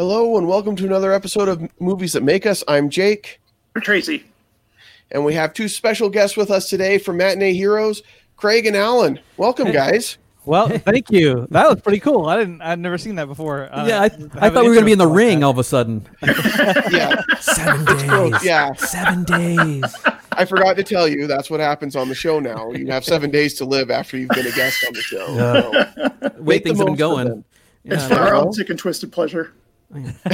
Hello and welcome to another episode of Movies That Make Us. I'm Jake, I'm Tracy. and we have two special guests with us today from Matinee Heroes, Craig and Alan. Welcome, guys. Well, thank you. That was pretty cool. I didn't. I'd never seen that before. Uh, yeah, I, I thought we were going to be in the like ring that. all of a sudden. Yeah, Seven days. yeah. Seven days. I forgot to tell you that's what happens on the show now. You have seven days to live after you've been a guest on the show. So Way things have been going. them. It's Yeah, for our well. own sick and twisted pleasure. We-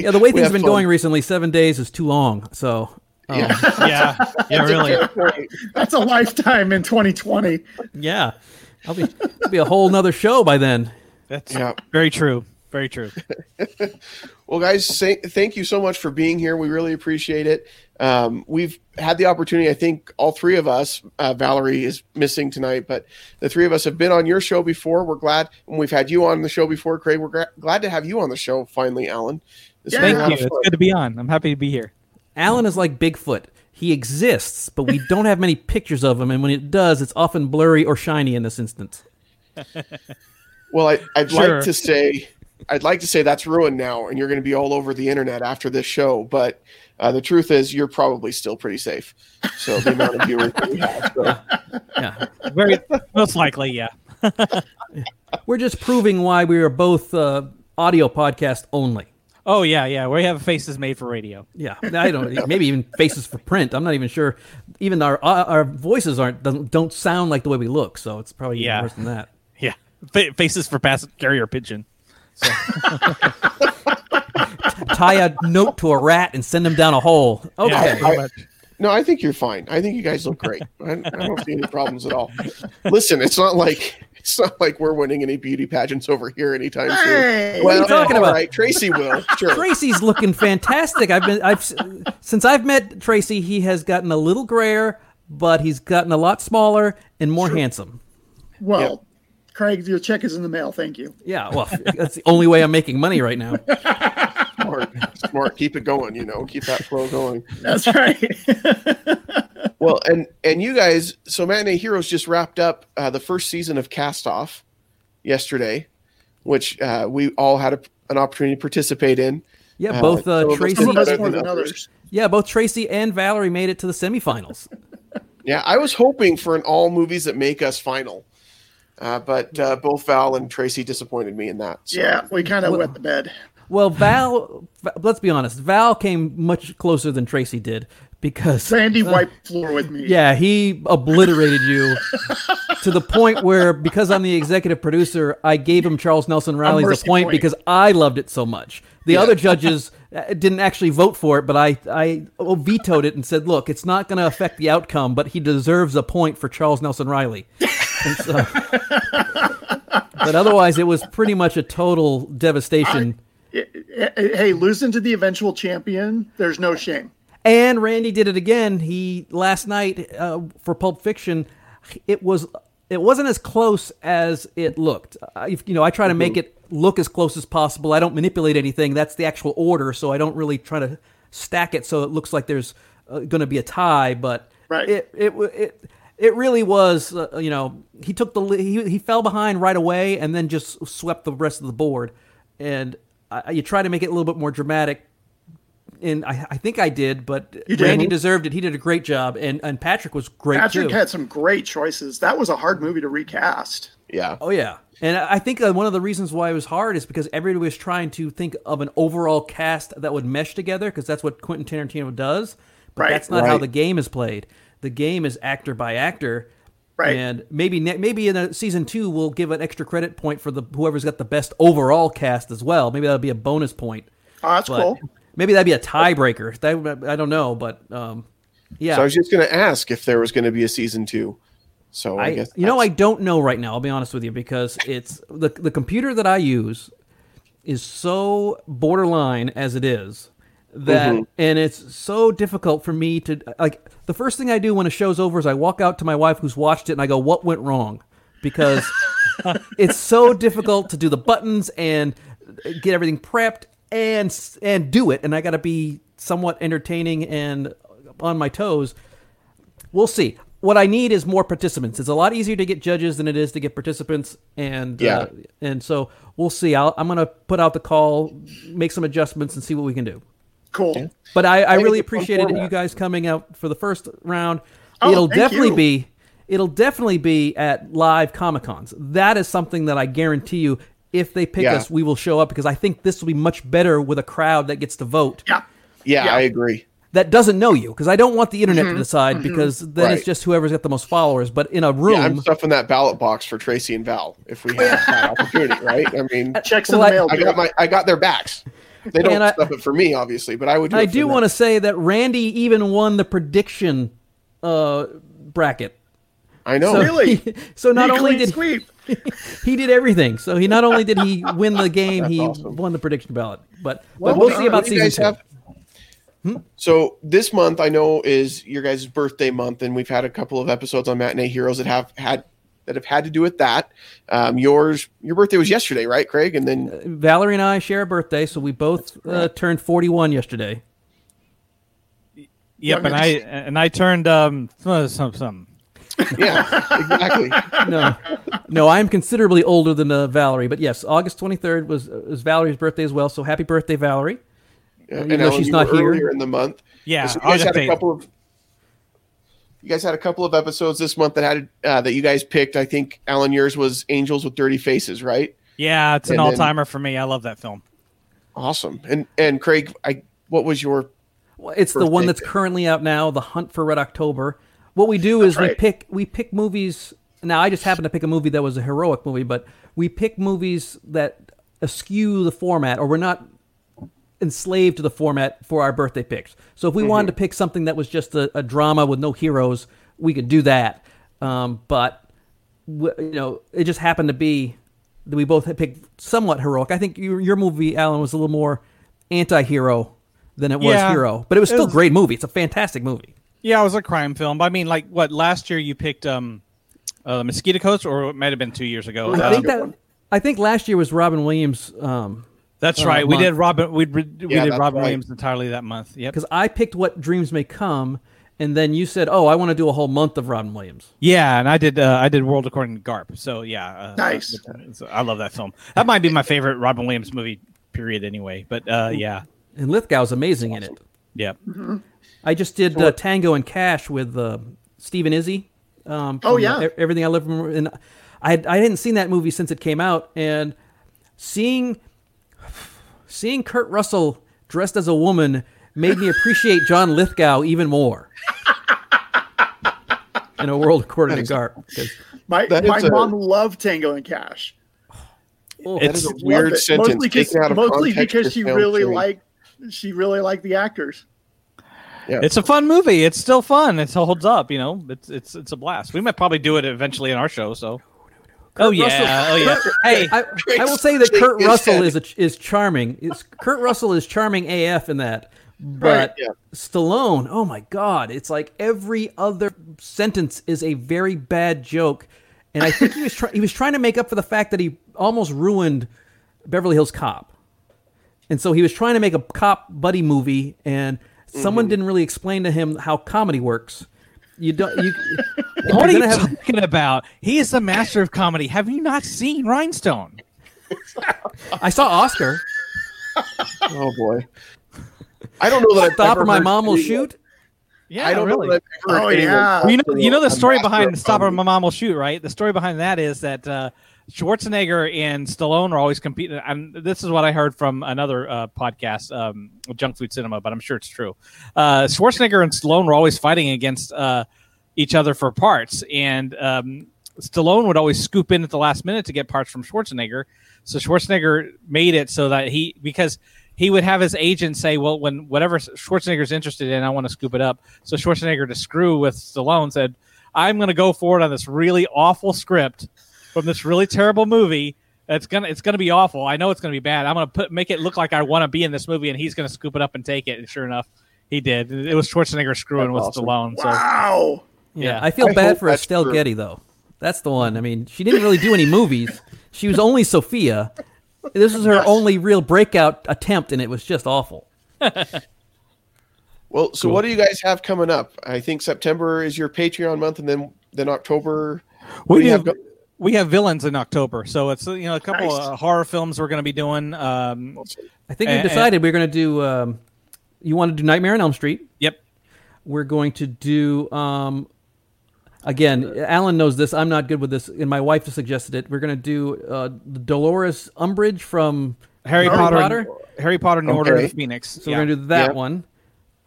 yeah, the way things have have been fun. going recently, seven days is too long. So, um, Yeah. Yeah, yeah, really. That's a lifetime in 2020. yeah, I'll be it'll be a whole nother show by then. That's Yeah. very true. Very true. Well, guys, say, thank you so much for being here. We really appreciate it. Um, we've had the opportunity, I think all three of us, uh, Valerie is missing tonight, but the three of us have been on your show before. We're glad, and we've had you on the show before, Craig. We're gra- glad to have you on the show finally, Alan. This Yeah. Thank you. It's good to be on. I'm happy to be here. Alan is like Bigfoot. He exists, but we don't have many pictures of him, and when it does, it's often blurry or shiny in this instance. Well, I, I'd Sure. like to say, I'd like to say that's ruined now, and you're going to be all over the internet after this show. But uh, the truth is, you're probably still pretty safe. So the amount of viewers that we have. So. Yeah, Very most likely, yeah. we're just proving why we are both uh, audio podcast only. Oh yeah, yeah. We have faces made for radio. Yeah, I don't. Maybe even faces for print. I'm not even sure. Even our our voices aren't don't, don't sound like the way we look. So it's probably even Yeah. worse than that. Yeah, Fa- faces for pass carrier pigeon. Tie a note to a rat and send him down a hole. Okay. pretty much. No, I think you're fine. I think you guys look great. I, I don't see any problems at all. Listen, it's not like it's not like we're winning any beauty pageants over here anytime soon. Hey, What are you talking about? right, Tracy will. Sure. Tracy's looking fantastic. I've been I've since I've met Tracy, he has gotten a little grayer, but he's gotten a lot smaller and more handsome. well, Craig, your check is in the mail. Thank you. Yeah, well, that's the only way I'm making money right now. Smart, smart. Keep it going. You know, keep that flow going. That's right. Well, and and you guys, so Matinee Heroes just wrapped up uh, the first season of Cast Off yesterday, which uh, we all had a, an opportunity to participate in. Yeah, Uh, both uh, some Tracy. Some of us more than than others. others. Yeah, both Tracy and Valerie made it to the semifinals. Yeah, I was hoping for an all movies that make us final, uh, but uh, both Val and Tracy disappointed me in that. So. Yeah, we kind of Well- wet the bed. Well, Val, let's be honest, Val came much closer than Tracy did because Sandy wiped the floor with me. yeah, he obliterated you to the point where because I'm the executive producer, I gave him Charles Nelson Reilly's a point point. because I loved it so much. The other judges uh, didn't actually vote for it, but I I vetoed it and said, "Look, it's not going to affect the outcome, but he deserves a point for Charles Nelson Reilly." So- but otherwise, it was pretty much a total devastation. Hey, losing to the eventual champion, there's no shame. And Randy did it again. He last night uh, for Pulp Fiction, it was it wasn't as close as it looked. I, you know, I try to make it look as close as possible. I don't manipulate anything. That's the actual order, so I don't really try to stack it so it looks like there's uh, going to be a tie. But Right. it it it. It really was, uh, you know, he took the he, he fell behind right away and then just swept the rest of the board. And I, you try to make it a little bit more dramatic, and I, I think I did, but You did. Randy deserved it. He did a great job, and and Patrick was great Patrick too. had some great choices. That was a hard movie to recast. Yeah. oh yeah, and I I think uh, one of the reasons why it was hard is because everybody was trying to think of an overall cast that would mesh together, because that's what Quentin Tarantino does. But Right. that's not how the game is played. The game is actor by actor. Right. And maybe ne- maybe in a season two we'll give an extra credit point for the whoever's got the best overall cast as well. Maybe that'll be a bonus point. Oh, that's But cool. maybe that'd be a tiebreaker. That I don't know, but um, yeah. So I was just going to ask if there was going to be a season two. So I, I, guess you know, I don't know right now. I'll be honest with you because it's the the computer that I use is so borderline as it is that, Mm-hmm. and it's so difficult for me to like. The first thing I do when a show's over is I walk out to my wife who's watched it and I go, "What went wrong?" Because it's so difficult to do the buttons and get everything prepped and and do it, and I got to be somewhat entertaining and on my toes. We'll see. what I need is more participants. It's a lot easier to get judges than it is to get participants, and Yeah. uh, and so we'll see. I'll, I'm going to put out the call, make some adjustments, and see what we can do. Cool. But I, I really it's a fun appreciated you guys coming out for the first round. Oh, it'll thank definitely you. be it'll definitely be at live comic cons. That is something that I guarantee you. If they pick Yeah. us, we will show up because I think this will be much better with a crowd that gets to vote Yeah. Yeah, Yeah. I agree. that doesn't know you. Because I don't want the internet to mm-hmm. decide mm-hmm. because then Right. it's just whoever's got the most followers. But in a room, Yeah, I'm stuffing that ballot box for Tracy and Val if we have that opportunity, right? I mean, Checks in I- the mail. I dude. got my I got their backs. They don't And I- stuff it for me, obviously, but I would. Do I do want to say that Randy even won the prediction uh, bracket. I know. So Really? he- so not He only did sweep. he did everything. So he not only did he win the game, he awesome. won the prediction ballot. But, Well but we'll done. see about What do you season guys two. have? So this month I know is your guys' birthday month, and we've had a couple of episodes on Matinee Heroes that have had that have had to do with that. Um, yours, your birthday was yesterday, right, Craig? And then Valerie and I share a birthday, so we both uh, turned 41 yesterday. Yep, and I and I turned um uh, some some. yeah, exactly. No, no, I am considerably older than uh, Valerie. But yes, August 23rd was uh, was Valerie's birthday as well. So happy birthday, Valerie. and though Ellen, she's you not were here. earlier in the month. Yeah, So you guys August had a couple of. You guys had a couple of episodes this month that had uh, that you guys picked. I think Alan, yours was Angels with Dirty Faces, right? Yeah, it's an And then- all timer for me. I love that film. Awesome. And and Craig, I what was your Well, It's the one that's pick. currently out now, The Hunt for Red October. What we do is we pick we pick movies. Now I just happen to pick a movie that was a heroic movie, but we pick movies that eschew the format, or we're not enslaved to the format for our birthday picks. So if we wanted to pick something that was just a, a drama with no heroes, we could do that. Um, but w- you know, it just happened to be that we both had picked somewhat heroic. I think your, your movie, Alan, was a little more anti-hero than it was Yeah. hero, but it was It still a was- great movie. It's a fantastic movie. Yeah, it was a crime film. But I mean, like what last year you picked um, uh, Mosquito Coast, or it might have been two years ago. I Uh, think that I think last year was Robin Williams. Um, that's uh, right. We month. did Robin. We, we Yeah, did Robin right. Williams entirely that month. Yeah, because I picked what dreams may come, and then you said, "Oh, I want to do a whole month of Robin Williams." Yeah, and I did. Uh, I did World According to Garp. So yeah, uh, Nice. I love that film. That might be my favorite Robin Williams movie. Period. Anyway, but uh, yeah, And Lithgow's amazing in it. yep. I just did uh, Tango and Cash with uh, Stephen Izzy. Um, Oh, yeah. uh, everything I live from, and I I hadn't seen that movie since it came out, and seeing seeing Kurt Russell dressed as a woman made me appreciate John Lithgow even more. In a world according to Garp, 'cause- My my a- mom loved Tango and Cash. oh, that is a weird it. sentence Mostly because, out of mostly because she really strange. liked she really liked the actors. Yeah. It's a fun movie. It's still fun. It holds up. You know, it's it's it's a blast. We might probably do it eventually in our show. So. Oh, oh yeah, Russell- oh yeah. Hey, I, I will say that Kurt Russell is a, is charming. It's, Kurt Russell is charming AF in that, but Right, yeah. Stallone, oh my god, it's like every other sentence is a very bad joke, and I think he was try, he was trying to make up for the fact that he almost ruined Beverly Hills Cop, and so he was trying to make a cop buddy movie, and someone mm-hmm. didn't really explain to him how comedy works. You don't you. what are you're you gonna have- talking about? He is the master of comedy. Have you not seen Rhinestone? I saw Oscar. Oh boy. I don't know that I've Stop ever or my heard mom will Shoot. Yeah, I don't really. know that I've ever Oh, heard yeah. talk you know, you know the story behind of Stop or. My Mom Will Shoot, right? The story behind that is that uh, Schwarzenegger and Stallone are always competing. And this is what I heard from another uh, podcast, um, Junk Food Cinema, but I'm sure it's true. Uh, Schwarzenegger and Stallone were always fighting against uh, each other for parts, and um, Stallone would always scoop in at the last minute to get parts from Schwarzenegger. So Schwarzenegger made it so that he because he would have his agent say, "Well, when whatever Schwarzenegger's interested in, I want to scoop it up." So Schwarzenegger, to screw with Stallone, said, "I'm going to go forward on this really awful script from this really terrible movie. It's gonna it's gonna be awful. I know it's gonna be bad. I'm gonna put make it look like I want to be in this movie, and he's gonna scoop it up and take it." And sure enough, he did. It was Schwarzenegger screwing That's with awesome. Stallone. So Wow. yeah, I feel I bad for Estelle true. Getty though. That's the one. I mean, she didn't really do any movies. She was only Sophia. This was her only real breakout attempt, and it was just awful. Well, so Cool. what do you guys have coming up? I think September is your Patreon month, and then then October. what We do you do. Have go- we have villains in October, so it's you know a couple Nice. of horror films we're going to be doing. Um, I think we And- decided we're going to do. Um, you want to do Nightmare on Elm Street? yep. We're going to do. Um, again, Alan knows this. I'm not good with this, and my wife suggested it. We're going to do uh, Dolores Umbridge from Harry, Harry Potter, Potter? Harry Potter and the Order of the Phoenix. So yeah. we're going to do that Yeah. one.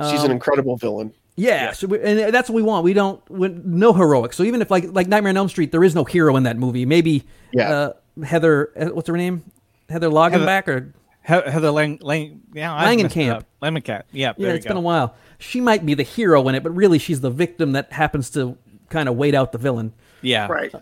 She's Um, an incredible villain. Yeah, so we, and that's what we want. We don't we, no heroics. So even if like like Nightmare on Elm Street, there is no hero in that movie. Maybe Yeah. uh, Heather, uh, what's her name? Heather Logenbach or Heather Lang, Lang, yeah, I messed it Langenkamp. up. Langenkamp. Yeah, yeah, there it's you been a while. She might be the hero in it, but really she's the victim that happens to kind of wait out the villain. Yeah, Right.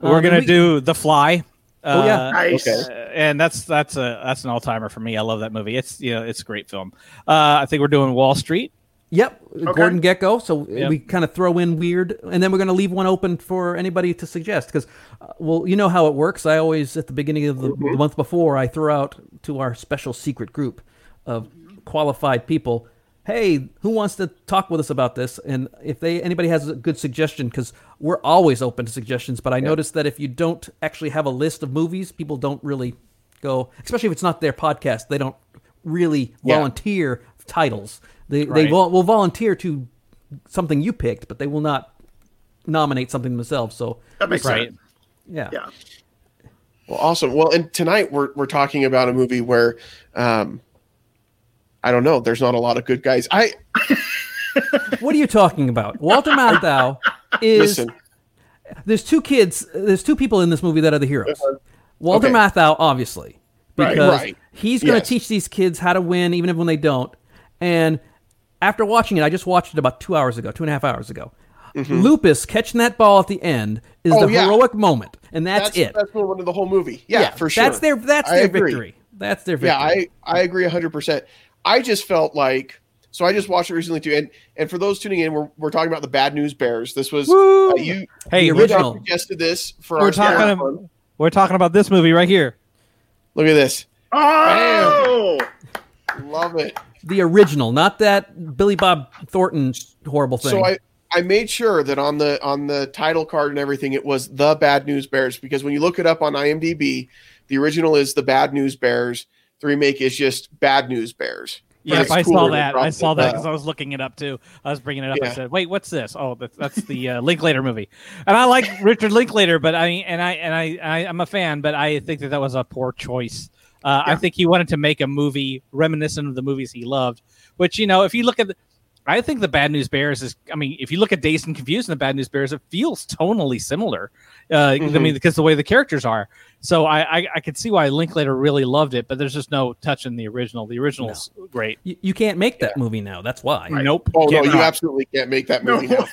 We're Um, gonna we- do The Fly. Oh, yeah. Uh, Nice. Okay. uh, and that's that's a that's an all timer for me. I love that movie. It's you know it's a great film. Uh, I think we're doing Wall Street. Yep, Gordon Gekko. So Yep. we kind of throw in weird, and then we're going to leave one open for anybody to suggest because, uh, well, you know how it works. I always at the beginning of the, the month before I throw out to our special secret group of qualified people. Hey, who wants to talk with us about this? And if they anybody has a good suggestion, because we're always open to suggestions. But I noticed that if you don't actually have a list of movies, people don't really go, especially if it's not their podcast. They don't really Yeah. volunteer titles. They they Right. vol- will volunteer to something you picked, but they will not nominate something themselves. So That makes Right. sense. yeah, Yeah. Well, awesome. Well, and tonight we're we're talking about a movie where, um, I don't know. There's not a lot of good guys. I What are you talking about? Walter Matthau is listen. there's two kids. There's two people in this movie that are the heroes. Walter Okay. Matthau, obviously, Right. because Right. he's going to Yes. teach these kids how to win, even if when they don't. And after watching it, I just watched it about two hours ago, two and a half hours ago. Lupus catching that ball at the end is Mm-hmm. Oh, the yeah. heroic moment, and that's, That's it. That's the one of the whole movie. Yeah, for sure. That's their that's I their agree. victory. That's their victory. Yeah, I I agree hundred percent. I just felt like so I just watched it recently too, and and for those tuning in, we're we're talking about the Bad News Bears. This was uh, you. Hey, The we're, original. suggested this for we're our talking. About, we're talking about this movie right here. Look at this. Oh, Love it. The original, not that Billy Bob Thornton horrible thing. So I I made sure that on the on the title card and everything it was the Bad News Bears because when you look it up on IMDb, the original is the Bad News Bears. The remake is just Bad News Bears. But Yes, it's I saw that. I saw that because I was looking it up too. I was bringing it up Yeah. and said, "Wait, what's this? Oh, that, that's the uh, Linklater movie." And I like Richard Linklater, but I and I and I, I I'm a fan, but I think that that was a poor choice. Uh, I think he wanted to make a movie reminiscent of the movies he loved. Which you know, if you look at, the, I think the Bad News Bears is. I mean, if you look at Dazed and Confused and the Bad News Bears, it feels tonally similar. Uh, I Mhm. mean, because the way the characters are. So I, I I could see why Linklater really loved it, but there's just no touching the original. The original's great. you, you can't make that movie now. That's why. Nope. Oh no, Can't- you absolutely can't make that no. movie now.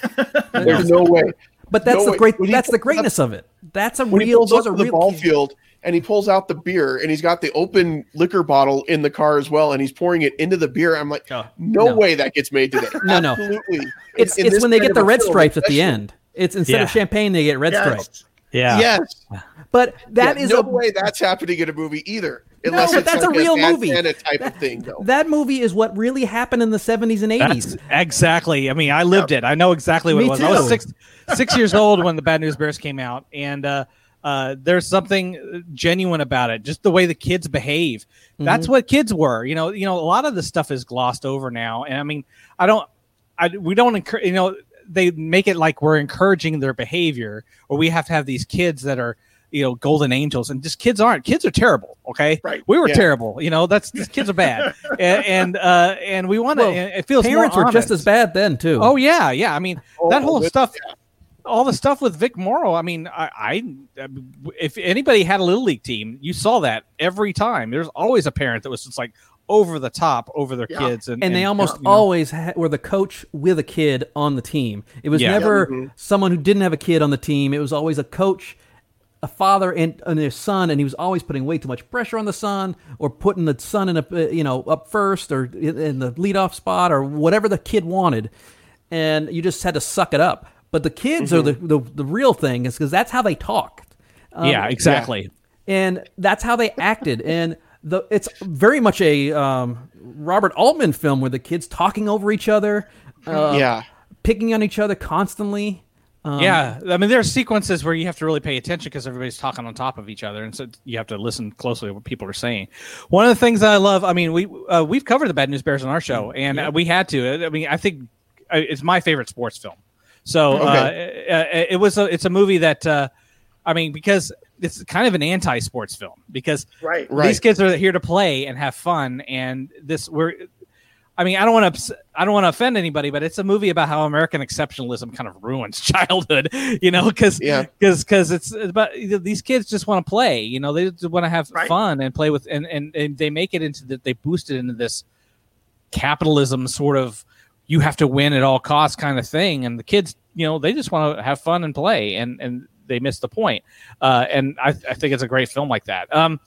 There's no way. But that's No the way. great. When That's the pulls up- greatness of it. That's a When he real. pulls Those up are to the real. ball field and he pulls out the beer and he's got the open liquor bottle in the car as well and he's pouring it into the beer. I'm like, Oh, no, no. way that gets made today. No, no. Absolutely. It's In it's this when they get the red stripes at the end. It's instead of champagne they get red Yes. stripes. Yeah. Yes. But that Yeah, is no a way that's happening in a movie either. No, but it's that's a real Bad movie. Santa type of thing, though. that movie is what really happened in the 70s and 80s. That's exactly. I mean, I lived it. I know exactly what Me it was. I was six six years old when the Bad News Bears came out, and uh, uh, there's something genuine about it. Just the way the kids behave. That's what kids were. You know. You know. A lot of the stuff is glossed over now, and I mean, I don't. I we don't encourage. You know, they make it like we're encouraging their behavior, or we have to have these kids that are. You know, golden angels, and just kids aren't. Kids are terrible. Okay, Right. We were Yeah. terrible. You know, that's these kids are bad, and and, uh, and we want to. Well, it feels more Parents were just as bad then too. Oh yeah, yeah. I mean, Oh, that whole but- stuff, all the stuff with Vic Morrow. I mean, I, I, if anybody had a little league team, you saw that every time. There's always a parent that was just like over the top over their Yeah. kids, and, and they almost you know, always ha- were the coach with a kid on the team. It was Yeah. never Mhm. someone who didn't have a kid on the team. It was always a coach, a father, and, and their son, and he was always putting way too much pressure on the son, or putting the son in a uh, you know up first, or in, in the leadoff spot, or whatever the kid wanted, and you just had to suck it up. But the kids are the, the the real thing, is because that's how they talked. Um, yeah, exactly. and that's how they acted and the it's very much a um, Robert Altman film where the kids talking over each other, uh, yeah. picking on each other constantly. Um, yeah, I mean, there are sequences where you have to really pay attention because everybody's talking on top of each other, and so you have to listen closely to what people are saying. One of the things that I love, I mean, we uh, we've covered the Bad News Bears on our show, and uh, we had to. I mean, I think uh, it's my favorite sports film. So uh, Okay. uh, it was a, it's a movie that uh, I mean because it's kind of an anti-sports film because Right. Right. these kids are here to play and have fun, and this we're. I mean, I don't want to. I don't want to offend anybody, but it's a movie about how American exceptionalism kind of ruins childhood. You know, because Yeah. because because it's about these kids just want to play. You know, they just want to have Right. fun and play with, and, and and they make it into the, they boost it into this capitalism sort of you have to win at all costs kind of thing. And the kids you know they just want to have fun and play and and they miss the point. Uh, and I, I think it's a great film like that. Um,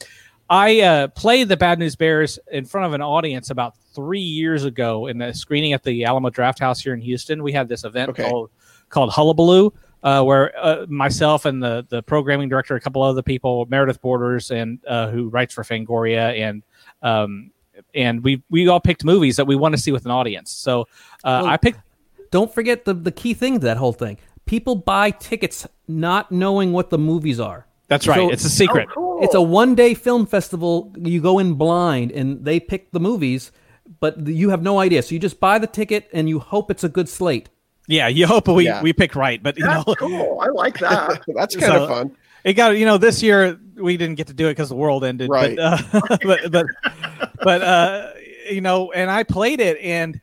i uh, played the bad news bears in front of an audience about three years ago in a screening at the Alamo Drafthouse here in houston. We had this event Okay. called called hullabaloo uh, where uh, myself and the the programming director a couple other people meredith borders and uh, who writes for fangoria and um, and we we all picked movies that we want to see with an audience. So uh, Well, I picked. Don't forget the the key thing to that whole thing. People buy tickets not knowing what the movies are. That's right. So- it's a secret. Oh, cool. It's a one day film festival. You go in blind and they pick the movies, but you have no idea. So you just buy the ticket and you hope it's a good slate. Yeah, you hope we Yeah. we pick right, but you That's know, cool. I like that. That's kind So- of fun. it got you know this year we didn't get to do it because the world ended. Right. But uh, but but, but uh, you know, and I played it and.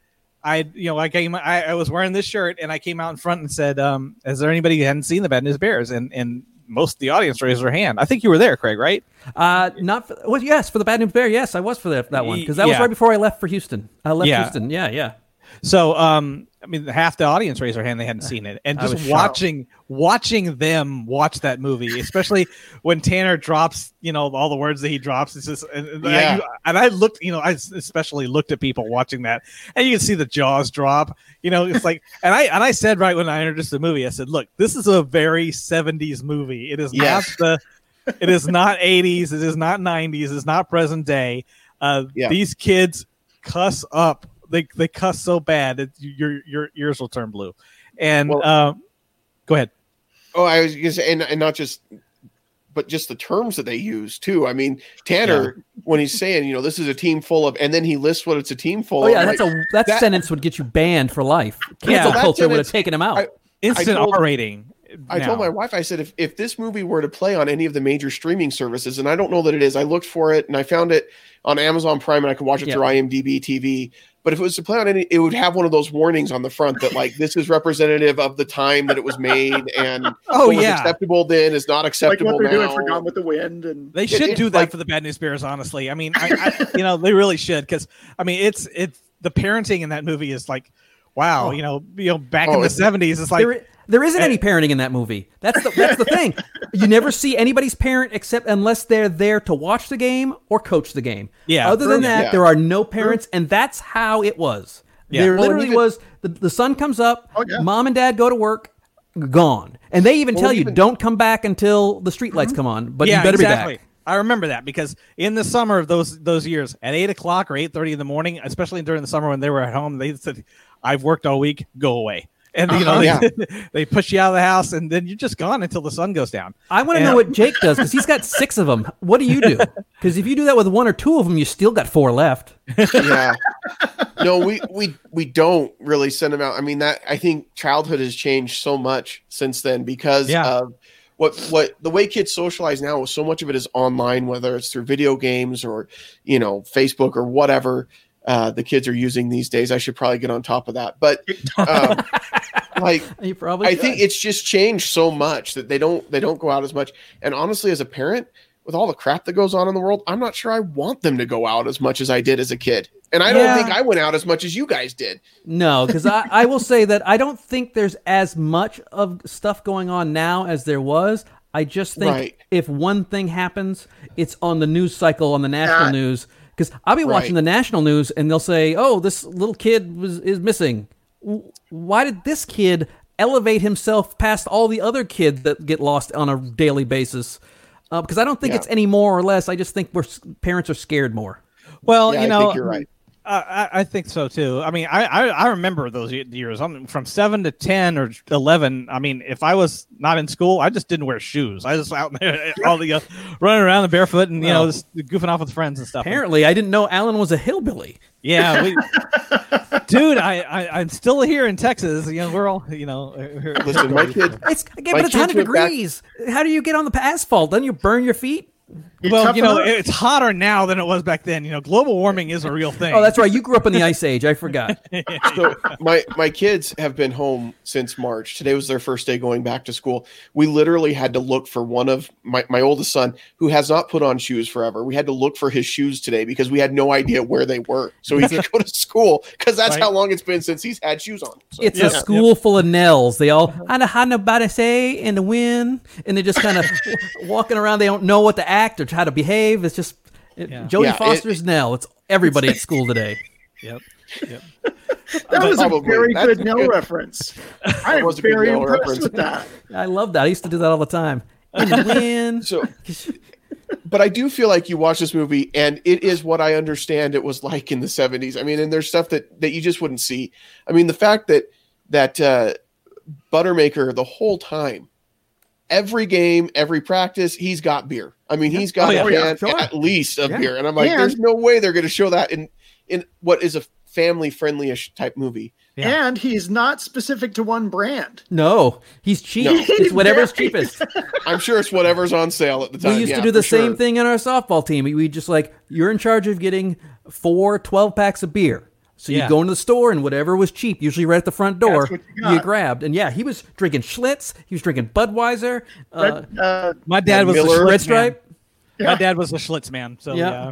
I, you know, I came. I, I was wearing this shirt, and I came out in front and said, um, "Is there anybody who hadn't seen the Bad News Bears?" And and most of the audience raised their hand. I think you were there, Craig, right? Uh, not for, well, yes, for the Bad News Bear. Yes, I was for that, that one because that was right before I left for Houston. I left Yeah. Houston. Yeah, yeah. So, um, I mean, half the audience raised their hand; they hadn't seen it, and just was shocked. watching watching them watch that movie, especially when Tanner drops, you know, all the words that he drops. It's just, and, and Yeah. I, and I looked, you know, I especially looked at people watching that, and you can see the jaws drop. You know, it's like, and I and I said right when I introduced the movie, I said, "Look, this is a very '70s movie. It is Yes. not the, it is not '80s. It is not '90s. It's not present day. Uh, Yeah. These kids cuss up. They they cuss so bad that your your ears will turn blue. And Well- um, go ahead. Oh, I was gonna say, and, and not just, but just the terms that they use too. I mean, Tanner, when he's saying, you know, this is a team full of, and then he lists what it's a team full Oh of. yeah, like, that's a that, that- sentence would get you banned for life. Cancel that culture would have taken him out. I- Instant told- R rating. I told my wife, I said, if, if this movie were to play on any of the major streaming services, and I don't know that it is, I looked for it and I found it on Amazon Prime and I could watch it Yeah. through IMDb TV. But if it was to play on any, it would have one of those warnings on the front that like this is representative of the time that it was made, and Oh what was yeah, acceptable then is not acceptable like acceptable what they're now. doing for Gone with the Wind and they should it- do that like- for the Bad News Bears. Honestly, I mean, I, I, you know, they really should because I mean, it's it's the parenting in that movie is like, wow, Oh. you know, you know, back Oh, in the seventies, it's like. there, there isn't any parenting in that movie. That's the that's the thing. You never see anybody's parent except unless they're there to watch the game or coach the game. Yeah. Other than that, Yeah. there are no parents, and that's how it was. Yeah. There Well, literally even- was the, the sun comes up, Oh, yeah. mom and dad go to work, gone, and they even Well, tell you don't come back until the street lights mm-hmm. come on. But yeah, you better exactly. be back. Exactly. I remember that because in the summer of those those years, at eight o'clock or eight thirty in the morning, especially during the summer when they were at home, they said, "I've worked all week. Go away." And you know, Uh-huh, they, they push you out of the house, and then you're just gone until the sun goes down. I want to know what Jake does because he's got six of them. What do you do? Because if you do that with one or two of them, you still got four left. yeah. No, we we we don't really send them out. I mean that I think childhood has changed so much since then because Yeah. of what what the way kids socialize now. So much of it is online, whether it's through video games or you know Facebook or whatever uh, the kids are using these days. I should probably get on top of that, but um, like You probably. I should. think it's just changed so much that they don't they don't go out as much. And honestly, as a parent, with all the crap that goes on in the world, I'm not sure I want them to go out as much as I did as a kid. And I Yeah. don't think I went out as much as you guys did. No, because I, I will say that I don't think there's as much of stuff going on now as there was. I just think Right. if one thing happens, it's on the news cycle on the national news. Because I'll be watching the national news and they'll say, "Oh, this little kid was is missing." Why did this kid elevate himself past all the other kids that get lost on a daily basis? uh, because I don't think Yeah. it's any more or less. I just think we're parents are scared more. Well, Yeah, you I know, think you're right. I, I- I think so too. I mean, I, I, I remember those years. I'm from seven to ten or eleven. I mean, if I was not in school, I just didn't wear shoes. I just out there all the uh, running around the barefoot and you know just goofing off with friends and stuff. Apparently, I didn't know Alan was a hillbilly. Yeah, we, dude, I, I I'm still here in Texas. You know, we're all you know. Listen, my kid. It's yeah, My but it's 100 went back- degrees. How do you get on the asphalt? Don't you burn your feet? You well, you know, up. it's hotter now than it was back then. You know, global warming is a real thing. Oh, that's right. You grew up in the ice age. I forgot. So my my kids have been home since March. Today was their first day going back to school. We literally had to look for one of my my oldest son who has not put on shoes forever. We had to look for his shoes today because we had no idea where they were. So he could go to school because that's Right. how long it's been since he's had shoes on. So, It's Yep, a yep. school full of Nels. They all I know how nobody say in the wind, and they're just kind of walking around. They don't know what to act or how to behave. It's just it- Yeah. Jodie Yeah, it- Foster's Nell. It's everybody at school today. Yep. Yep. that was a very That's good a Nell good- reference. I was very impressed reference. with that. I love that. I used to do that all the time. In the wind. So, but I do feel like you watch this movie and it is what I understand it was like in the 70s. I mean, and there's stuff that that you just wouldn't see. I mean, the fact that that uh Buttermaker the whole time every game, every practice, he's got beer. I mean, he's oh, got Oh, a yeah. can oh, sure. at least of Yeah. beer. And I'm like, And- there's no way they're going to show that in in what is a family friendly-ish type movie. Yeah. And he's not specific to one brand. No, he's cheap. No. It's whatever's cheapest. I'm sure it's whatever's on sale at the time. we used Yeah, to do the for sure. same thing in our softball team. We, we just like you're in charge of getting four 12 packs of beer. So you Yeah. go into the store and whatever was cheap, usually right at the front door, That's what you grabbed. And yeah, he was drinking Schlitz. He was drinking Budweiser. Uh, Red, uh, My dad was Miller. a Red Schlitz man. Stripe. My dad was a Schlitz man. So Yeah.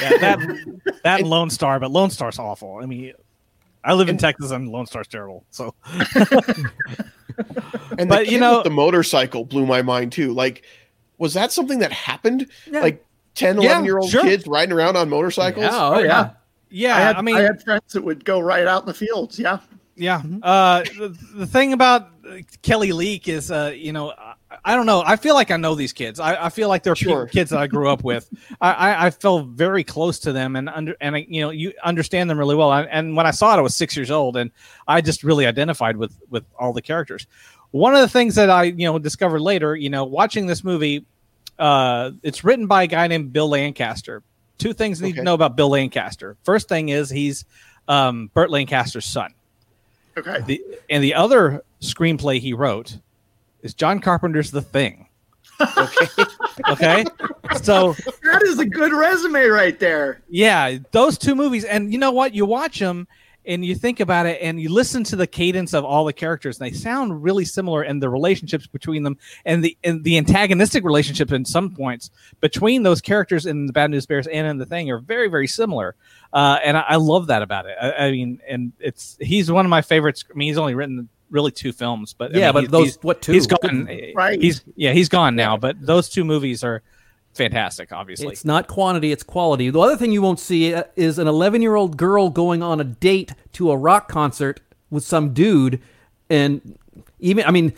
yeah, yeah that that and Lone Star, but Lone Star's awful. I mean, I live in Texas and Lone Star's terrible. So And But, the you kid know- with the motorcycle blew my mind too. Like, was that something that happened? Yeah. Like 10, Yeah, 11 year old sure. kids riding around on motorcycles? Yeah, oh, yeah. Yeah, I had I mean, I had friends that would go right out in the fields. Yeah. Yeah. Uh, the, the thing about uh, Kelly Leak is, uh, you know, I, I don't know. I feel like I know these kids. I, I feel like they're Sure. kids that I grew up with. I, I, I feel very close to them and under and you know you understand them really well. And, and when I saw it, I was six years old, and I just really identified with with all the characters. One of the things that I you know discovered later, you know, watching this movie, uh, it's written by a guy named Bill Lancaster. Two things you need to know about Bill Lancaster. First thing is he's um, Burt Lancaster's son. Okay. The and the other screenplay he wrote is John Carpenter's The Thing. Okay. Okay, so That is a good resume right there. yeah, those two movies, and you know what? You watch them and you think about it, and you listen to the cadence of all the characters, and they sound really similar, and the relationships between them, and the and the antagonistic relationship in some points between those characters in the Bad News Bears and in the Thing are very very similar, uh, and I, I love that about it. I, I mean, and it's he's one of my favorites. I mean, he's only written really two films, but I Yeah, mean, but he's- those what two? He's gone. Right. He's yeah, he's gone now. But those two movies are fantastic. Obviously, It's not quantity, it's quality. The other thing you won't see uh, is an 11 year old girl going on a date to a rock concert with some dude. And even, I mean,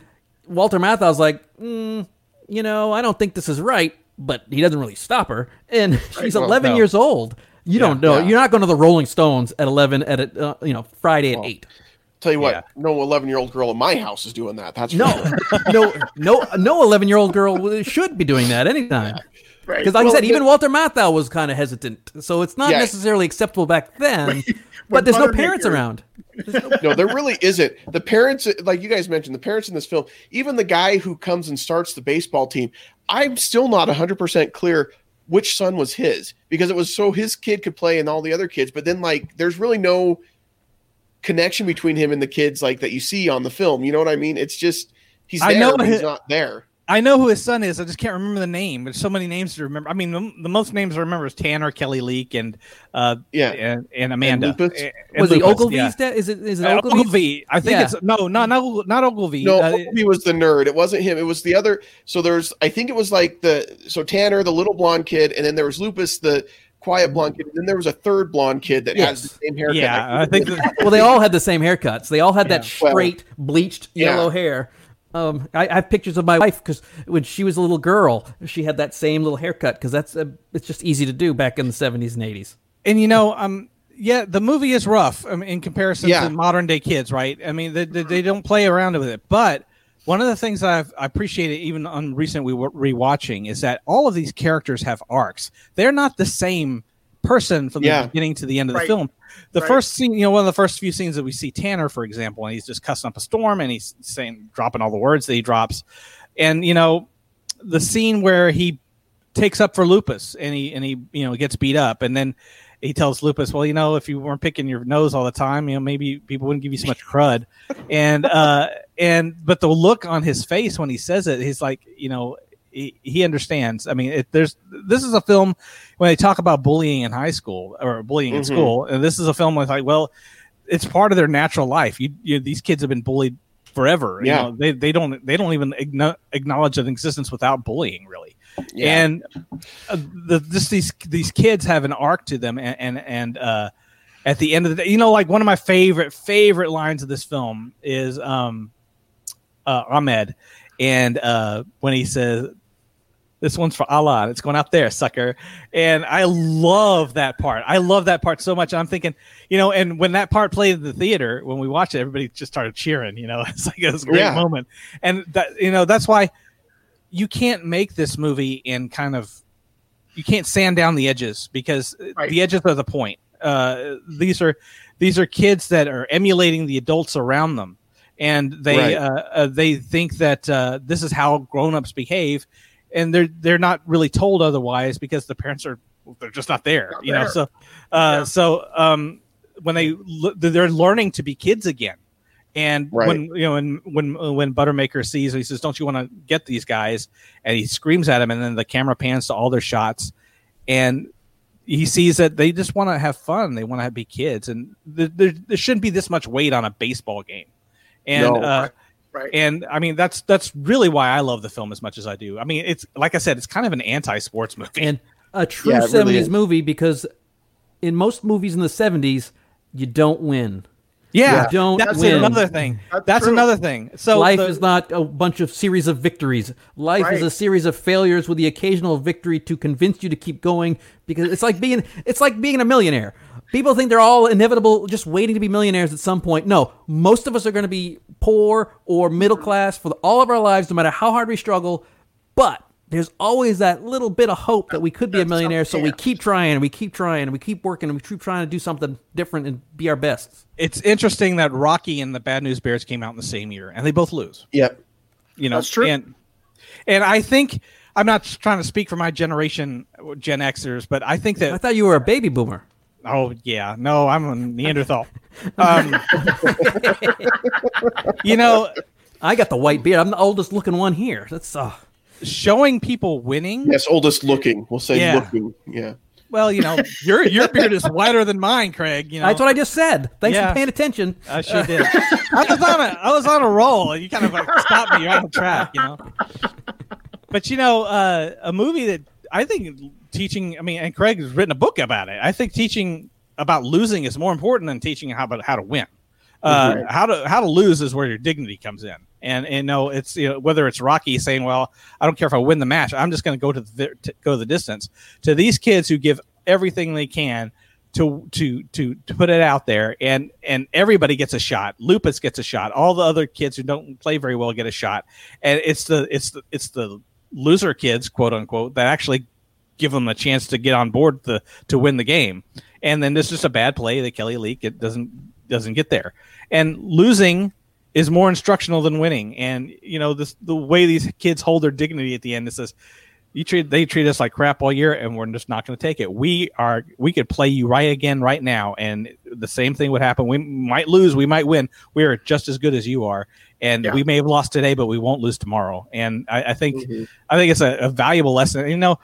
Walter Matthau's like, mm, you know, I don't think this is right, but he doesn't really stop her. And she's well, 11 no. years old. You don't know. yeah. You're not going to the Rolling Stones at 11 at a, uh, you know Friday at Well, 8. Tell you what, Yeah. no 11 year old girl in my house is doing that. That's No, sure. no, no, no 11 year old girl should be doing that anytime. Right. Because, like Well, I said, the- even Walter Matthau was kind of hesitant. So it's not Yeah. necessarily acceptable back then. but there's no parents around. no, there really isn't. The parents, like you guys mentioned, the parents in this film, even the guy who comes and starts the baseball team, I'm still not 100% clear which son was his because it was so his kid could play and all the other kids. But then, like, there's really no connection between him and the kids, like that you see on the film. You know what I mean? It's just he's I there, know but he's hi- not there. I know who his son is. I just can't remember the name. There's so many names to remember. I mean, the, the most names I remember is Tanner, Kelly Leak, and uh, Yeah. and, and Amanda. Lupus? And- and Was he Lupus, Ogilvie's yeah. dad? Is it is it Uh, Ogilvie. I think Yeah. it's no, no, not not Ogilvie. No, Uh, he was the nerd. It wasn't him. It was the other. So there's, I think it was like the so Tanner, the little blonde kid, and then there was Lupus, the quiet blonde kid, and then there was a third blonde kid that has the same haircut. yeah, I think that, Well, they all had the same haircuts. They all had that Well, straight, bleached yeah. yellow hair. Um, I, I have pictures of my wife because when she was a little girl, she had that same little haircut because that's uh it's just easy to do back in the seventies and eighties. and you know, um, yeah, the movie is rough I mean, in comparison Yeah. to modern day kids, right? I mean, they, they, they don't play around with it. But one of the things that I've I appreciated even on recent we were rewatching is that all of these characters have arcs. They're not the same person from Yeah. the beginning to the end of the Right. film. The Right. first scene, you know, one of the first few scenes that we see Tanner, for example, and he's just cussing up a storm and he's saying, dropping all the words that he drops. And, you know, the scene where he takes up for Lupus and he, and he, you know, gets beat up. And then he tells Lupus, well, you know, if you weren't picking your nose all the time, you know, maybe people wouldn't give you so much crud. And, uh, and, but the look on his face when he says it, he's like, you know, he, he understands. I mean, it, there's, this is a film when they talk about bullying in high school or bullying in Mhm. school, and this is a film with like, well, it's part of their natural life. You, you these kids have been bullied forever. You Yeah. know, they they don't they don't even igno- acknowledge an existence without bullying, really. Yeah. And uh, the just these these kids have an arc to them, and and, and uh, at the end of the day, you know, like one of my favorite favorite lines of this film is um, uh, Ahmed, and uh, when he says. This one's for Allah. and It's going out there, sucker. And I love that part. I love that part so much. I'm thinking, you know, and when that part played in the theater, when we watched it, everybody just started cheering. You know, it's like it was a great Yeah. moment. And that, you know, that's why you can't make this movie in kind of, you can't sand down the edges because Right. the edges are the point. Uh, these are these are kids that are emulating the adults around them, and they Right. uh, uh, they think that uh, this is how grown-ups behave, and they're they're not really told otherwise because the parents are they're just not there. Not you know, so uh, Yeah. so um, when they they're learning to be kids again. And Right. when you know when when when Buttermaker sees, he says, "Don't you want to get these guys?" And he screams at him, and then the camera pans to all their shots, and he sees that they just want to have fun. They want to be kids, and there, there, there shouldn't be this much weight on a baseball game. And No. uh, Right. and I mean that's that's really why I love the film as much as I do. I mean, it's like I said, it's kind of an anti-sports movie. and a true Yeah, it really 70s movie because in most movies in the 70s you don't win yeah, You don't that's win. another thing. That's That's, another thing. So life the- is not a bunch of series of victories life is a series of failures with the occasional victory to convince you to keep going because it's like being it's like being a millionaire people think they're all inevitable just waiting to be millionaires at some point no most of us are going to be poor or middle class for all of our lives no matter how hard we struggle but there's always that little bit of hope that we could be a millionaire so we keep trying and we keep trying and we keep working and we keep trying to do something different and be our best it's interesting that Rocky and the Bad News Bears came out in the same year, and they both lose. Yep. You know, That's true. And and I think I'm not trying to speak for my generation, Gen Xers, but I think that i thought you were a baby boomer Oh yeah, no, I'm a Neanderthal. Um, you know, i got the white beard i'm the oldest looking one here that's uh showing people winning. Yes, oldest looking. We'll say Yeah. looking. Yeah. Well, you know, your your beard is whiter than mine, Craig. You know, That's what I just said. Thanks Yeah. for paying attention. I sure did. I was on a I was on a roll, you kind of like stopped me. You're on the track, you know. But you know, uh, a movie that I think teaching. I mean, and Craig has written a book about it. I think teaching about losing is more important than teaching how about how to win. Uh, How to how to lose is where your dignity comes in, and and no, it's you know whether it's Rocky saying, "Well, I don't care if I win the match, I'm just going to go to the to go the distance." To these kids who give everything they can to to to to put it out there and and everybody gets a shot lupus gets a shot all the other kids who don't play very well get a shot and it's the it's the it's the loser kids quote unquote that actually give them a chance to get on board the to win the game. And then there's just a bad play that kelly leak it doesn't doesn't get there. And losing is more instructional than winning. And you know this the way these kids hold their dignity at the end it says you treat they treat us like crap all year and we're just not going to take it. We are we could play you right again right now. And the same thing would happen. We might lose we might win. We are just as good as you are. And Yeah. we may have lost today but we won't lose tomorrow. And i, I think Mhm. i think it's a, a valuable lesson. You know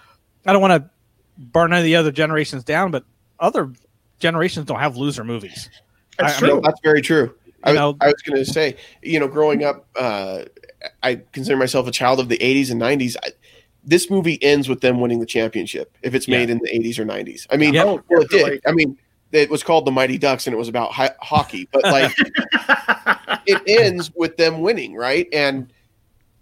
i don't want to burn any of the other generations down but other generations don't have loser movies That's I- I true. That's very true. I, know- I was going to say, you know, growing up, uh, I consider myself a child of the 80s and 90s. I, this movie ends with them winning the championship if it's made in the 80s or 90s. I mean, Yeah. Oh, well, it definitely. did. I mean, it was called the Mighty Ducks and it was about hi- hockey, but like it ends with them winning, right? And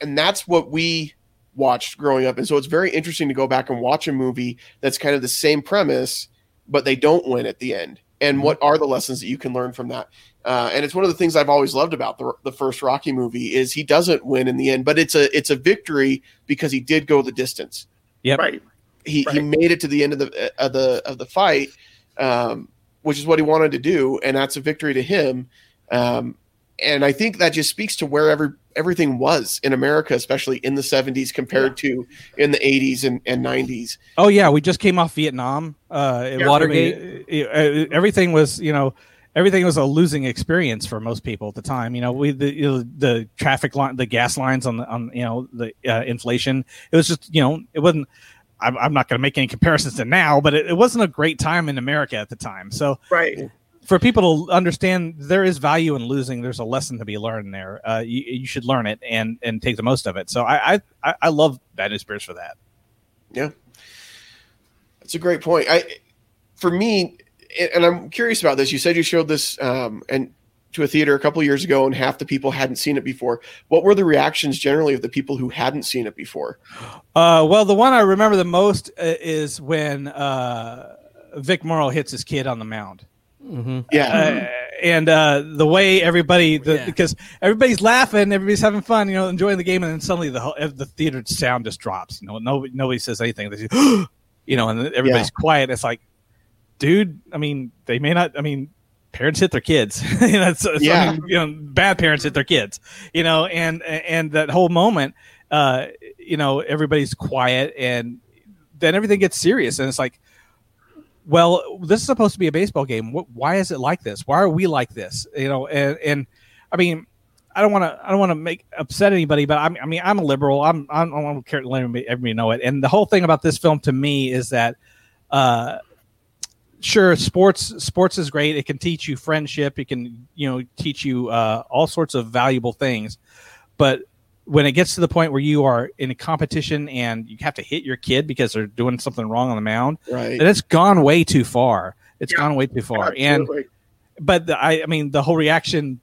and that's what we watched growing up. And so it's very interesting to go back and watch a movie that's kind of the same premise, but they don't win at the end. And Mm-hmm. what are the lessons that you can learn from that? Uh, and it's one of the things I've always loved about the, the first Rocky movie is he doesn't win in the end, but it's a it's a victory because he did go the distance. Yeah, Right. He he made it to the end of the of the of the fight, um, which is what he wanted to do, and that's a victory to him. Um, and I think that just speaks to where every everything was in America, especially in the '70s compared to in the '80s and, and '90s. Oh yeah, we just came off Vietnam. Uh, Yeah. Watergate. I mean, uh, uh, everything was, you know, everything was a losing experience for most people at the time. You know, we the you know, the traffic line, the gas lines on the on you know the uh, inflation. It was just you know it wasn't. I'm, I'm not going to make any comparisons to now, but it, it wasn't a great time in America at the time. So Right. For people to understand there is value in losing there's a lesson to be learned there uh, you, you should learn it and and take the most of it so i i, I- love bad news bears for that yeah That's a great point. I, for me, and I'm curious about this. You said you showed this um, and to a theater a couple years ago, and half the people hadn't seen it before. What were the reactions generally of the people who hadn't seen it before? uh, well the one i remember the most uh, is when uh, vic morrow hits his kid on the mound Yeah, uh, and uh, the way everybody, the, Yeah. because everybody's laughing, everybody's having fun, you know, enjoying the game, and then suddenly the whole, the theater sound just drops. You know, nobody nobody says anything. They say, you know, and then everybody's quiet. It's like, dude, I mean, they may not. I mean, parents hit their kids. you know, it's, it's- I Yeah. mean, you know, bad parents hit their kids. You know, and and that whole moment, uh, you know, everybody's quiet, and then everything gets serious, and it's like well, this is supposed to be a baseball game. Wh- Why is it like this? Why are we like this? You know, and, and I mean, I don't want to, I don't want to make upset anybody, but I'm, I mean, I'm a liberal. I'm, I don't care to let everybody know it. And the whole thing about this film to me is that, uh, sure, sports, sports is great. It can teach you friendship. It can, you know, teach you uh, all sorts of valuable things. But when it gets to the point where you are in a competition and you have to hit your kid because they're doing something wrong on the mound, right. and it's gone way too far. It's Yeah. gone way too far. And but the, I, I mean, the whole reaction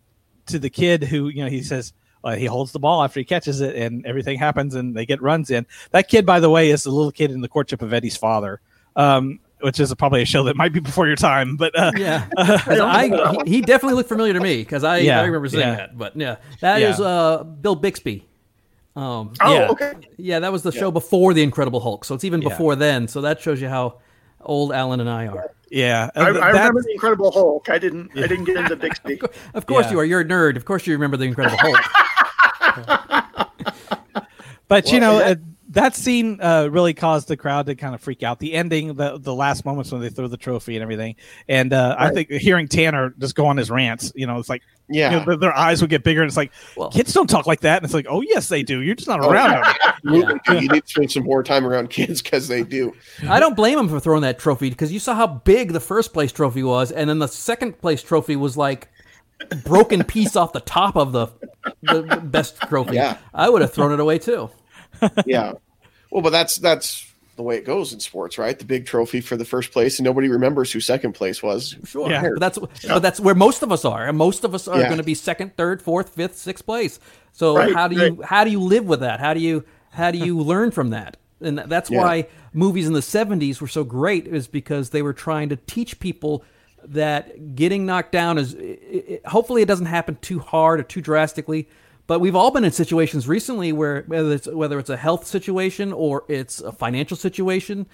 to the kid who you know he says uh, he holds the ball after he catches it, and everything happens, and they get runs in. That kid, by the way, is the little kid in the courtship of Eddie's father, um, which is probably a show that might be before your time. But uh, Yeah, 'Cause I, he, he definitely looked familiar to me because I, Yeah, I remember seeing yeah. that. But yeah, that Yeah. is uh, Bill Bixby. Um, Oh, yeah. okay. yeah, that was the show before the Incredible Hulk, so it's even Yeah. before then. So that shows you how old Alan and I are. yeah, I, uh, I remember the Incredible Hulk. I didn't. I didn't get into Bixby. Of course Yeah. you are. You're a nerd. Of course you remember the Incredible Hulk. But you know, and uh, that scene uh, really caused the crowd to kind of freak out. The ending, the the last moments when they throw the trophy and everything, and uh, I think hearing Tanner just go on his rants, you know, it's like Yeah. you know, their, their eyes would get bigger, and it's like Well- kids don't talk like that, and it's like, oh yes, they do. You're just not Oh, around them. Absolutely. You need to spend some more time around kids because they do. I don't blame him for throwing that trophy because you saw how big the first place trophy was, and then the second place trophy was like broken piece off the top of the the best trophy. Yeah. I would have thrown it away too. Yeah. Well, but that's that's the way it goes in sports, right? The big trophy for the first place, and nobody remembers who second place was. Sure, Yeah. but that's but that's where most of us are, and most of us are Yeah. going to be second, third, fourth, fifth, sixth place. So Right, how do you how do you live with that? How do you how do you learn from that? And that's Yeah. why movies in the '70s were so great, is because they were trying to teach people that getting knocked down is. It, it, hopefully, it doesn't happen too hard or too drastically. But we've all been in situations recently where whether it's whether it's a health situation or it's a financial situation,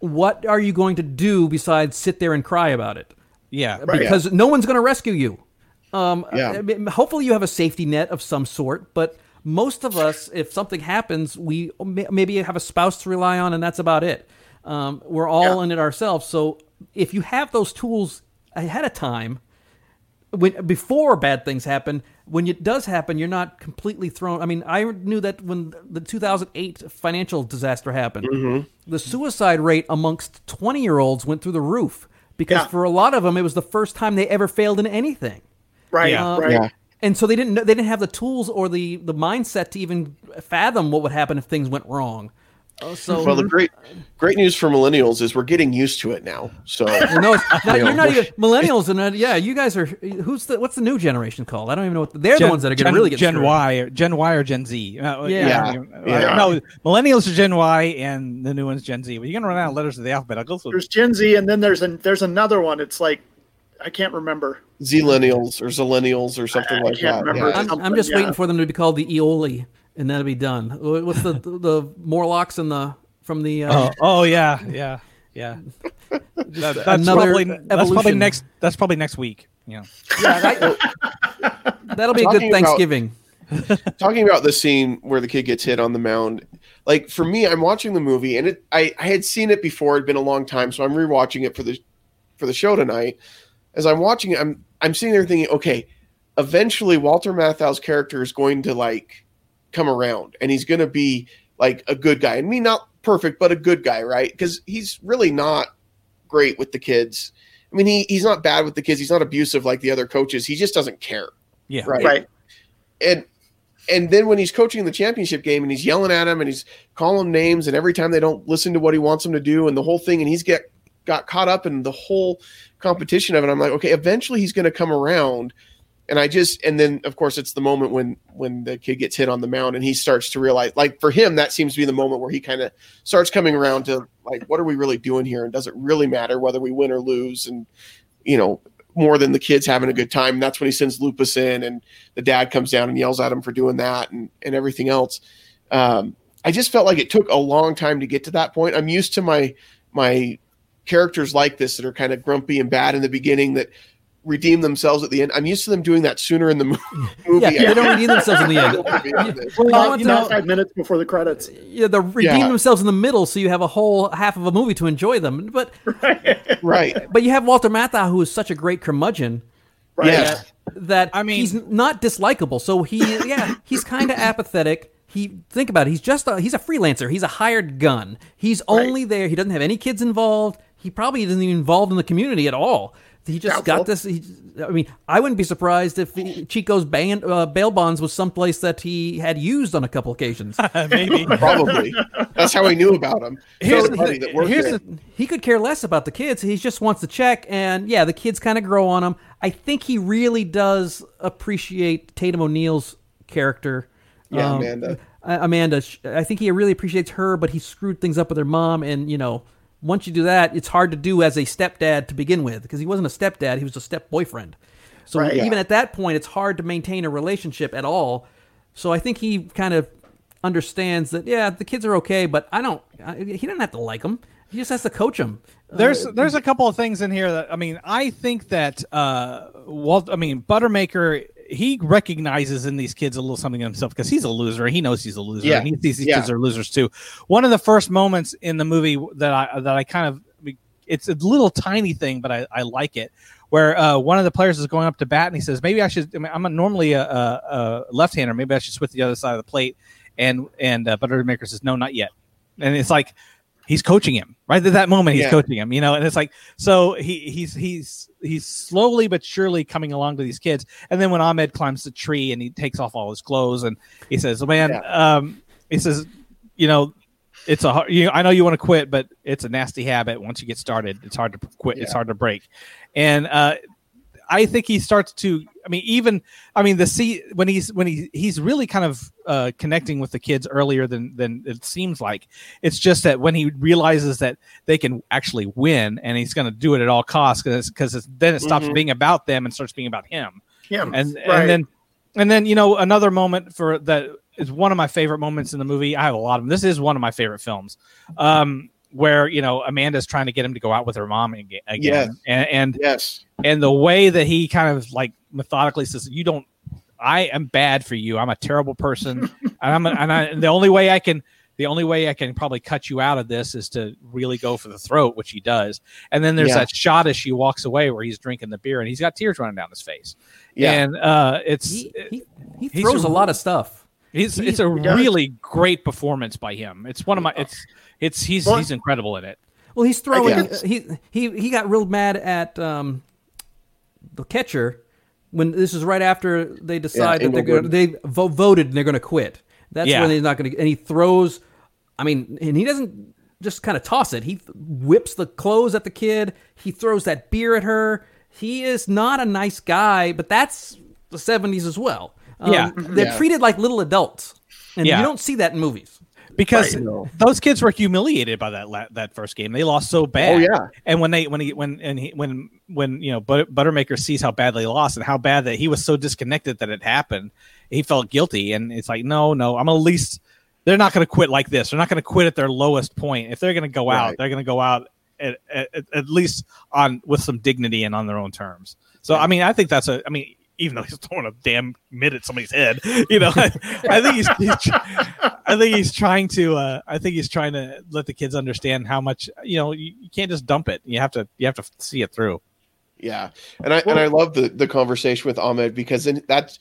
what are you going to do besides sit there and cry about it? Yeah, because no one's going to rescue you. Um, Yeah. I mean, hopefully, you have a safety net of some sort, but most of us, if something happens, we may- maybe have a spouse to rely on, and that's about it. Um, we're all Yeah. in it ourselves. So if you have those tools ahead of time, when before bad things happen, when it does happen, you're not completely thrown. I mean, I knew that when the 2008 financial disaster happened, mm-hmm. the suicide rate amongst 20 year olds went through the roof because Yeah. for a lot of them, it was the first time they ever failed in anything. Right. Yeah. Right. Yeah. And so they didn't know, they didn't have the tools or the the mindset to even fathom what would happen if things went wrong. Oh, so Well, the great great news for millennials is we're getting used to it now. So Well, no, not, You know, you're not even millennials, and uh, yeah, you guys are. Who's the what's the new generation called? I don't even know what they're the ones that are going Gen, to really get Gen screwed. Y, or Gen Y or Gen Z. Uh, Yeah. Yeah. No, millennials are Gen Y, and the new one's Gen Z. But you're gonna run out of letters of the alphabet. I'll go through. There's Gen Z, and then there's an there's another one. It's like I can't remember. Zillennials or Zillennials or something I like can't that. remember. Yeah. I'm, I'm just yeah. waiting for them to be called the Eloi, and that'll be done. What's the the, the Morlocks and the from the uh, Oh, oh yeah, yeah, yeah. That- that's another probably that's probably next. That's probably next week. You know. yeah, I- that'll be a good Talking about- Thanksgiving. talking about the scene where the kid gets hit on the mound like for me i'm watching the movie and it I, I had seen it before it'd been a long time so i'm rewatching it for the for the show tonight as i'm watching it i'm i'm sitting there thinking okay eventually walter matthau's character is going to like come around and he's going to be like a good guy. And me not perfect but a good guy right? Because he's really not great with the kids. I mean he, he's not bad with the kids. He's not abusive like the other coaches. He just doesn't care. Yeah. right. Right. and and then when he's coaching the championship game and he's yelling at him and he's calling them names and every time they don't listen to what he wants them to do and the whole thing and he's get got caught up in the whole competition of it i'm like okay eventually he's going to come around and i just and then of course it's the moment when when the kid gets hit on the mound and he starts to realize like for him that seems to be the moment where he kind of starts coming around to like what are we really doing here and does it really matter whether we win or lose and you know more than the kids having a good time. And that's when he sends Lupus in, and the dad comes down and yells at him for doing that and, and everything else. Um, I just felt like it took a long time to get to that point. I'm used to my my characters like this that are kind of grumpy and bad in the beginning that redeem themselves at the end. I'm used to them doing that sooner in the movie. Yeah, they don't redeem themselves in the end. Well, Well, you you know, know- five minutes before the credits. Yeah, they redeem Yeah. themselves in the middle, so you have a whole half of a movie to enjoy them. But right. but you have Walter Matthau, who is such a great curmudgeon. Right. Yeah. that I mean- he's not dislikable. So he, yeah, he's kind of apathetic. He think about it. He's just a, he's a freelancer. He's a hired gun. He's only there. He doesn't have any kids involved. He probably isn't even involved in the community at all. He just Doubtful. got this. He, I mean, I wouldn't be surprised if he- Chico's band, uh, bail bonds was someplace that he had used on a couple occasions. Maybe. Probably. That's how I knew about him. Here's the thing- that here's the- he could care less about the kids. He just wants the check, and yeah, the kids kind of grow on him. I think he really does appreciate Tatum O'Neal's character. Yeah, Um, Amanda. uh, Amanda. I think he really appreciates her, but he screwed things up with her mom, and you know, once you do that, it's hard to do as a stepdad to begin with because he wasn't a stepdad; he was a step boyfriend. So Right. even Yeah. at that point, it's hard to maintain a relationship at all. So I think he kind of understands that. Yeah, the kids are okay, but I don't. I, he doesn't have to like them. He just has to coach them. There's there's a couple of things in here that I mean I think that uh Walt I mean Buttermaker he recognizes in these kids a little something in himself because he's a loser. He knows he's a loser. Yeah. And he thinks these Yeah. kids are losers too. One of the first moments in the movie that I that I kind of it's a little tiny thing, but I, I like it. Where uh, one of the players is going up to bat and he says, "Maybe I should. I mean, I'm a, normally a, a, a left-hander. Maybe I should switch the other side of the plate." And and uh, Buttermaker says, "No, not yet." And it's like he's coaching him right at that moment. He's Yeah. coaching him, you know. And it's like so he he's he's he's slowly but surely coming along to these kids. And then when Ahmed climbs the tree and he takes off all his clothes and he says, "Man," um, he says, "You know." It's a hard, you know, I know you want to quit, but it's a nasty habit. Once you get started, it's hard to quit. It's hard to break. And uh, I think he starts to. I mean, even I mean, the see when he's when he he's really kind of uh, connecting with the kids earlier than than it seems like. It's just that when he realizes that they can actually win, and he's going to do it at all costs, because because then it stops Mhm. being about them and starts being about him. Yeah. And right. and then and then you know another moment for that is one of my favorite moments in the movie. I have a lot of them. This is one of my favorite films. Um, where you know Amanda's trying to get him to go out with her mom aga- again, Yes. and, and Yes. and the way that he kind of like methodically says, "You don't, I am bad for you. I'm a terrible person, and I'm, a, and, I, and the only way I can, the only way I can probably cut you out of this is to really go for the throat, which he does. And then there's Yeah. that shot as she walks away where he's drinking the beer and he's got tears running down his face. Yeah. and uh, it's He, he, he throws a- a lot of stuff. It's he- it's a he really great performance by him. It's one of my it's it's he's Well- he's incredible in it. Well, he's throwing. He he he got real mad at um, the catcher when this is right after they decide that they're going. Engelberg. They vo- voted and they're going to quit. That's Yeah. when he's not going to. And he throws I mean, and he doesn't just kind of toss it. He whips the clothes at the kid. He throws that beer at her. He is not a nice guy, but that's the 70s as well. Um, Yeah. They're Yeah. treated like little adults. And Yeah. you don't see that in movies. because Right. those kids were humiliated by that la- that first game. They lost so bad. Oh, yeah. And when they when he when and he, when when you know But- Buttermaker sees how bad they lost and how bad that he was so disconnected that it happened, he felt guilty. And it's like, no, no, I'm at least they're not going to quit like this. They're not going to quit at their lowest point. If they're going to go out, they're going to go out at, at, at least on with some dignity and on their own terms. So I mean, I think that's a. I mean, even though he's throwing a damn mitt at somebody's head, you know, I, I think he's, he's I think he's trying to. Uh, I think he's trying to let the kids understand how much you know. You, you can't just dump it. You have to. You have to see it through. Yeah, and I and I love the the conversation with Ahmed because then that's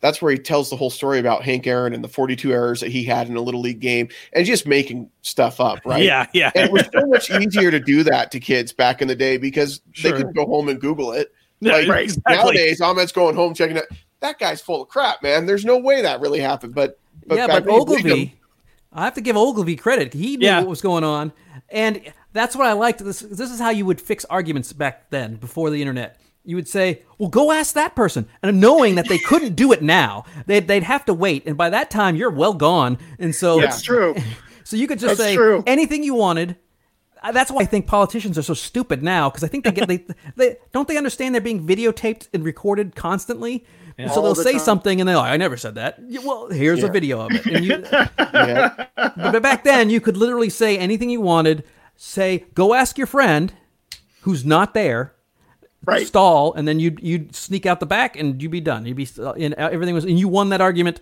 that's where he tells the whole story about Hank Aaron and the 42 errors that he had in a little league game and just making stuff up, right? Yeah, yeah. And it was so much easier to do that to kids back in the day because Sure. they could go home and Google it. Yeah, Like right, exactly. nowadays, Ahmed's going home checking it. That guy's full of crap, man. There's no way that really happened. But, but yeah, but when you believed him- Ogilvie, I have to give Ogilvie credit. He knew Yeah. what was going on, and that's what I liked. This this is how you would fix arguments back then, before the internet. You would say, "Well, go ask that person," and knowing that they couldn't do it now, they'd they'd have to wait, and by that time you're well gone, and so That's true. so you could just That's say true. anything you wanted. Uh, That's why I think politicians are so stupid now because I think they get they, they don't they understand they're being videotaped and recorded constantly. And so All they'll the say time. something and they're like, "I never said that." Well, here's a video of it. And you, yeah, but back then, you could literally say anything you wanted. Say, "Go ask your friend who's not there." Right. Stall, and then you'd you'd sneak out the back, and you'd be done. You'd be and everything was, and you won that argument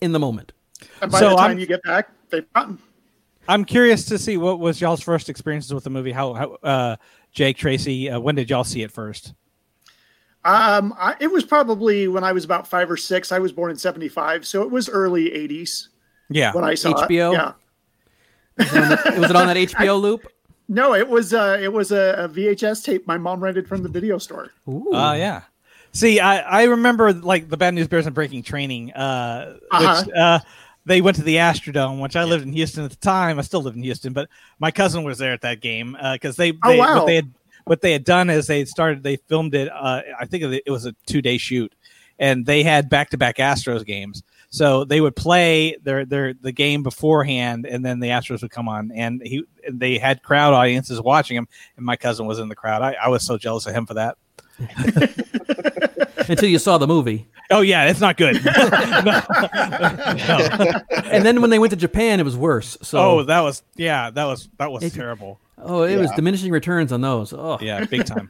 in the moment. And by So the time I'm- you get back, they've gotten. I'm curious to see what was y'all's first experiences with the movie. How, how uh, Jake Tracy, uh, when did y'all see it first? Um, I, it was probably when I was about five or six. I was born in '75, so it was early '80s Yeah, when I saw HBO? it. Yeah. Was it on that HBO loop? No, it was uh, it was a, a VHS tape my mom rented from the video store. Oh Uh, yeah. See, I, I remember like the Bad News Bears and Breaking Training, uh, Uh-huh. which uh, they went to the Astrodome, which I lived in Houston at the time. I still live in Houston, but my cousin was there at that game because they, Oh, wow. what they had what they had done is they started they filmed it. Uh, I think it was a two day shoot, and they had back to back Astros games. So they would play their their the game beforehand, and then the Astros would come on, and he and they had crowd audiences watching him, and my cousin was in the crowd. I, I was so jealous of him for that. Until you saw the movie. Oh yeah, it's not good. No. No. And then when they went to Japan, it was worse. So Oh, that was yeah, that was that was It- terrible. oh, it was Yeah. diminishing returns on those. Oh, Yeah, big time.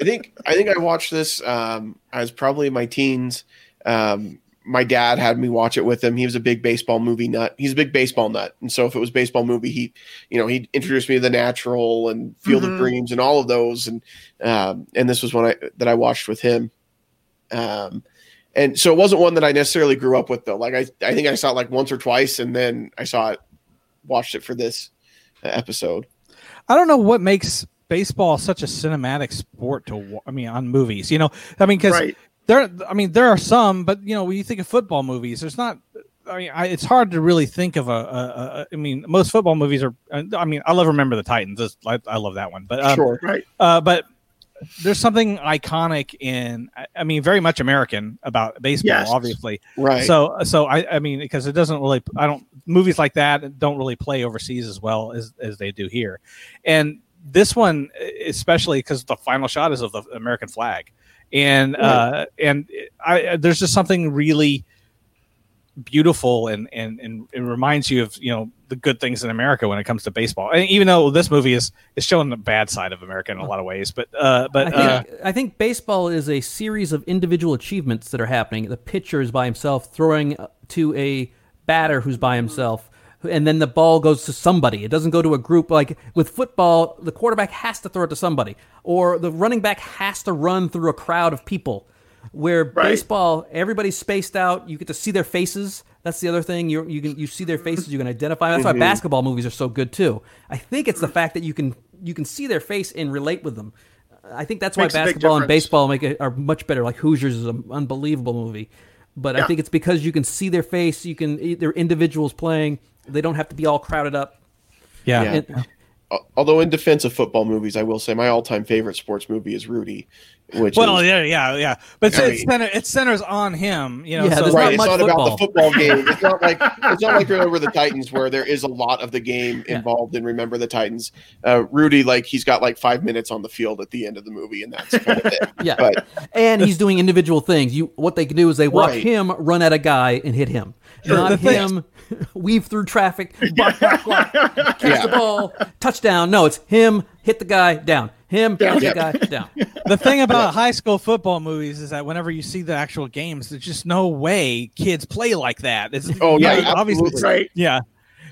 I think I think I watched this. Um, I was probably in my teens. Um, my dad had me watch it with him. He was a big baseball movie nut. He's a big baseball nut, and so if it was baseball movie, he, you know, he introduced me to The Natural and Field Mhm. of Dreams and all of those. And um, and this was one I that I watched with him. Um, and so it wasn't one that I necessarily grew up with though. Like I, I think I saw it like once or twice, and then I saw it, watched it for this uh, episode. I don't know what makes baseball such a cinematic sport to I mean on movies. You know, I mean cuz Right. there I mean there are some, but you know, when you think of football movies, there's not I mean, I, it's hard to really think of a, a, a. I mean, most football movies are. I mean, I love Remember the Titans. I, I love that one. But um, sure, Right. Uh, but there's something iconic in, I- mean, very much American about baseball, Yes. obviously. right? So, so I, I mean, because it doesn't really, I don't, movies like that don't really play overseas as well as, as they do here. And this one, especially because the final shot is of the American flag. And, uh, and I, there's just something really beautiful and, and, and it reminds you of, you know, the good things in America when it comes to baseball. And even though this movie is, is showing the bad side of America in a lot of ways, but, uh, but, I uh, I think baseball is a series of individual achievements that are happening. The pitcher is by himself throwing to a batter who's by himself, and then the ball goes to somebody. It doesn't go to a group. Like with football, the quarterback has to throw it to somebody, or the running back has to run through a crowd of people. Where Right. baseball, everybody's spaced out. You get to see their faces. That's the other thing. You you can you see their faces. You can identify. That's why mm-hmm. basketball movies are so good too. I think it's the fact that you can you can see their face and relate with them. I think that's why Makes a big basketball and baseball make it, are much better. Like Hoosiers is an unbelievable movie, but I think it's because you can see their face. You can they're individuals playing, they don't have to be all crowded up. Yeah. Yeah. And- Al- Although in defense of football movies, I will say my all-time favorite sports movie is Rudy, which Well, is yeah, yeah, yeah. But it's, it's, center, it centers on him, you know. Yeah, so right. not It's much not about the football. football game. It's not like it's not like Remember the Titans where there is a lot of the game Yeah. involved in Remember the Titans. Uh, Rudy, like he's got like five minutes on the field at the end of the movie, and that's kind of it. Yeah. But and he's doing individual things. You what they can do is they watch Right. him run at a guy and hit him, not The thing- him weave through traffic, block, block, block, catch Yeah. the ball, touchdown. No, it's him hit the guy down, him hit the guy down. the thing about high school football movies is that whenever you see the actual games, there's just no way kids play like that. It's, Oh, yeah, you know, obviously, absolutely. Right. yeah.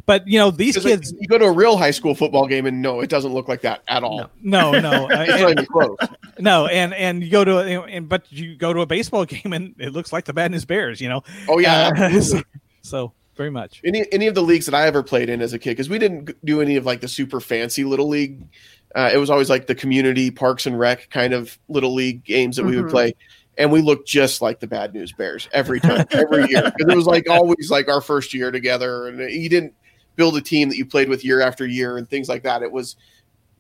But you know these 'cause, like, kids, you go to a real high school football game, and no, it doesn't look like that at all. no, no, It's not and, even close. no, and and you go to a, and but you go to a baseball game and it looks like the Bad News Bears, you know. Oh yeah, Uh, so, so very much. any any of the leagues that I ever played in as a kid, because we didn't do any of like the super fancy little league. Uh, it was always like the community parks and rec kind of little league games that we would Mhm. play, and we looked just like the Bad News Bears every time, every year. 'Cause it was like always like our first year together, and you didn't build a team that you played with year after year and things like that. It was,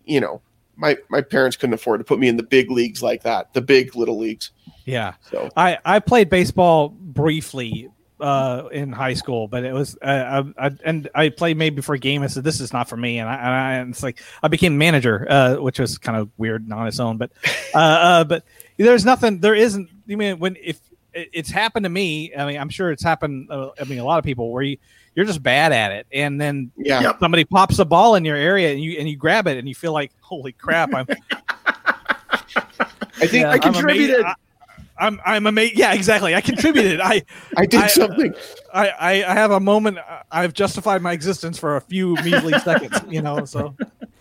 you know, my my parents couldn't afford to put me in the big leagues like that, the big little leagues. Yeah. So I, I played baseball briefly uh, in high school, but it was uh, I, I, and I played maybe for a game. I said this is not for me, and I, and, I, and it's like I became manager, uh, which was kind of weird and on its own. But uh, uh, but there's nothing. There isn't. I mean, when if it- it's happened to me, I mean, I'm sure it's happened. Uh, I mean, a lot of people where you you're just bad at it, and then yeah, Yep. somebody pops a ball in your area, and you and you grab it, and you feel like holy crap, I'm I think Yeah. I I'm contributed. I, I'm I'm amazed. Yeah, exactly. I contributed. I I did I- something. I, I, I have a moment. I've justified my existence for a few measly seconds, you know. So,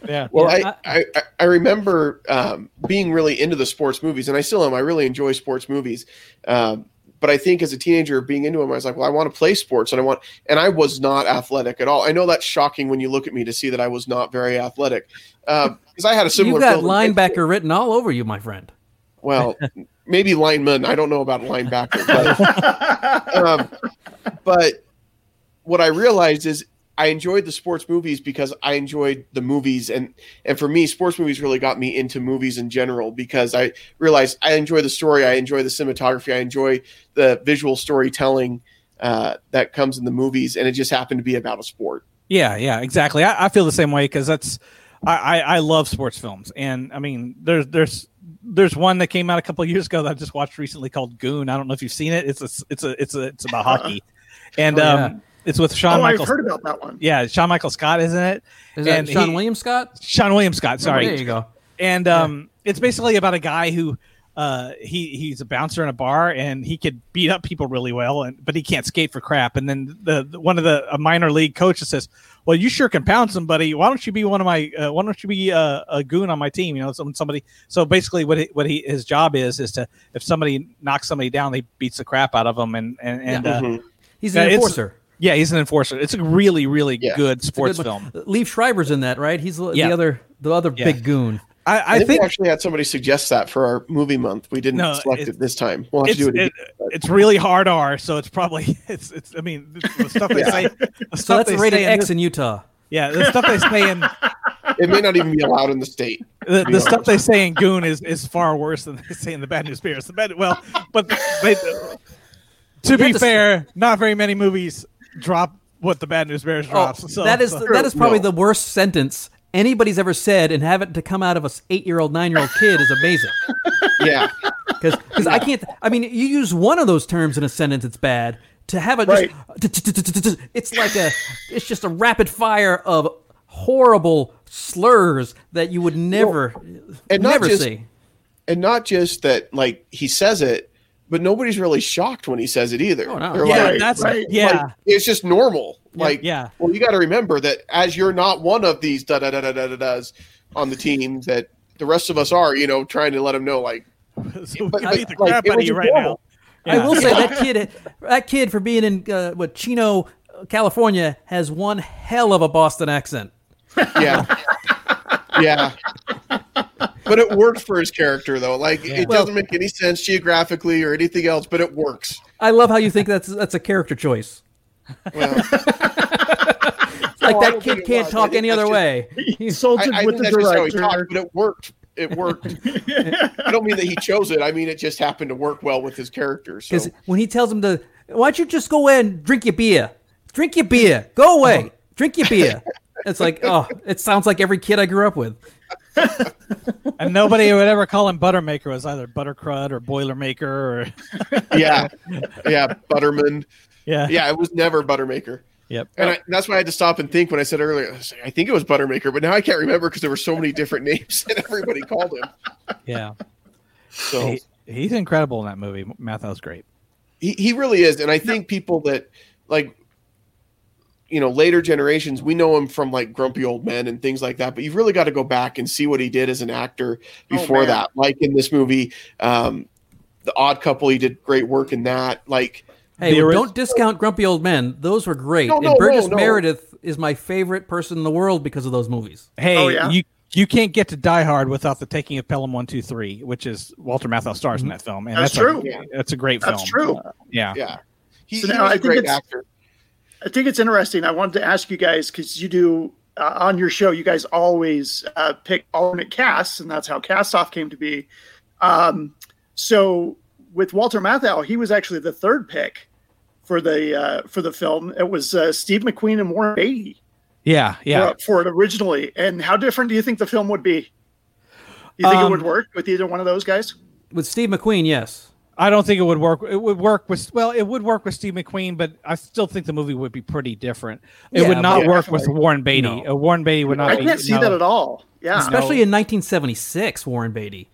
yeah. Well, Yeah, I, I, I remember um, being really into the sports movies, and I still am. I really enjoy sports movies. Um, but I think as a teenager, being into them, I was like, well, I want to play sports, and I want, and I was not athletic at all. I know that's shocking when you look at me to see that I was not very athletic, because I had a similar. You've got linebacker written all over you, my friend. Well, maybe lineman. I don't know about linebacker, but um, but what I realized is I enjoyed the sports movies because I enjoyed the movies, and and for me, sports movies really got me into movies in general because I realized I enjoy the story, I enjoy the cinematography, I enjoy the visual storytelling uh, that comes in the movies, and it just happened to be about a sport. Yeah, yeah, exactly. I, I feel the same way because that's I, I, I love sports films, and I mean, there's there's there's one that came out a couple of years ago that I just watched recently called Goon. I don't know if you've seen it. It's a it's a it's a it's about hockey, and Oh, yeah. um, it's with Sean oh, Michael. I've heard about that one. Yeah, Sean Michael Scott, isn't it? Is that And Sean he- William Scott? Sean William Scott. Sorry, there you go. and um, it's basically about a guy who uh, he he's a bouncer in a bar and he could beat up people really well, and but he can't skate for crap. And then the, the- one of the a minor league coaches says, "Well, you sure can pound somebody. Why don't you be one of my? Uh, why don't you be a, a goon on my team? You know, some somebody." So basically, what he, what he his job is is to if somebody knocks somebody down, he beats the crap out of them, and and and uh, Mhm. He's Yeah, an it's- enforcer. Yeah, he's an enforcer. It's a really really Yeah. good sports good film. one. Liev Schreiber's in that, right? He's the, Yeah. the other the other Yeah. big goon. I, I, I think, think we actually had somebody suggest that for our movie month. We didn't No, select it- it this time. We'll have it's to do it again. it, it's really hard R, so it's probably it's it's. I mean, the, the stuff they Yeah. say. The So stuff that's they rated say in X in Utah. yeah, the stuff they say in it may not even be allowed in the state. the, the stuff they say in Goon is, is far worse than they say in the Bad News Bears. The bad, well, but they, to be have to- fair, not very many movies drop what the Bad News Bears oh, drops. so, Oh, that is so- that is probably No. the worst sentence anybody's ever said, and have it to come out of a eight year old, nine year old kid is amazing. Yeah. Because because I can't. I mean, you use one of those terms in a sentence, it's bad. To have it, Right. just, it's like a, it's just a rapid fire of horrible slurs that you would never, and never just- see. and not just that like he says it but nobody's really shocked when he says it either Oh, no. Yeah, like, that's right. yeah. like, it's just normal like yeah. well you got to remember that as you're not one of these da da da da da da da's on the team that the rest of us are you know trying to let him know like so but- we but, beat the like, crap it out of was you right normal. now. I Yeah. will say that kid, that kid for being in uh, what Chino, California, has one hell of a Boston accent. yeah yeah but it worked for his character though like it Well- doesn't make any sense geographically or anything else but it works I love how you think that's that's a character choice. well like I that kid can't talk any other just- way. He He's- consulted I, I with the that's how he director. talked, but it worked. It worked. I don't mean that he chose it. I mean it just happened to work well with his character. So Because when he tells him to, why don't you just go away and drink your beer? Drink your beer. Go away. Drink your beer. It's like, oh, it sounds like every kid I grew up with. and nobody would ever call him Buttermaker. It was either Buttercrud or Boilermaker or yeah, yeah, Butterman. yeah, Yeah, it was never Buttermaker. yep. And I, that's why I had to stop and think when I said earlier. I, like, I think it was Buttermaker, but now I can't remember because there were so many different names that everybody called him. Yeah, So he, he's incredible in that movie. Matthau's great. he, he really is, and I think people that like, you know, later generations, we know him from like Grumpy Old Men and things like that. But you've really got to go back and see what he did as an actor before man. that. Like in this movie, um, The Odd Couple, he did great work in that. Like, Hey, The ori- don't discount Grumpy Old Men. Those were great. No, and Burgess no, no. Meredith is my favorite person in the world because of those movies. Hey, Oh, yeah? you you can't get to Die Hard without the taking of Pelham One Two Three, which is Walter Matthau stars in that film, and That's that's, true. A, Yeah. that's a great film. That's true. Uh, yeah. yeah, he, So he now was think great it's- actor. I think it's interesting. I wanted to ask you guys because you do uh, on your show, you guys always uh, pick alternate casts, and that's how Cast Off came to be. Um, so with Walter Matthau, he was actually the third pick for the uh, for the film. It was uh, Steve McQueen and Warren Beatty yeah, yeah. for it originally. And how different do you think the film would be? Do you think Um, it would work with either one of those guys? With Steve McQueen, yes. I don't think it would work. It would work with well, it would work with Steve McQueen, but I still think the movie would be pretty different. It Yeah, would not but- work with Warren Beatty. No. Uh, Warren Beatty would not. I be, can't see no. that at all. Yeah. Especially in 1976, Warren Beatty.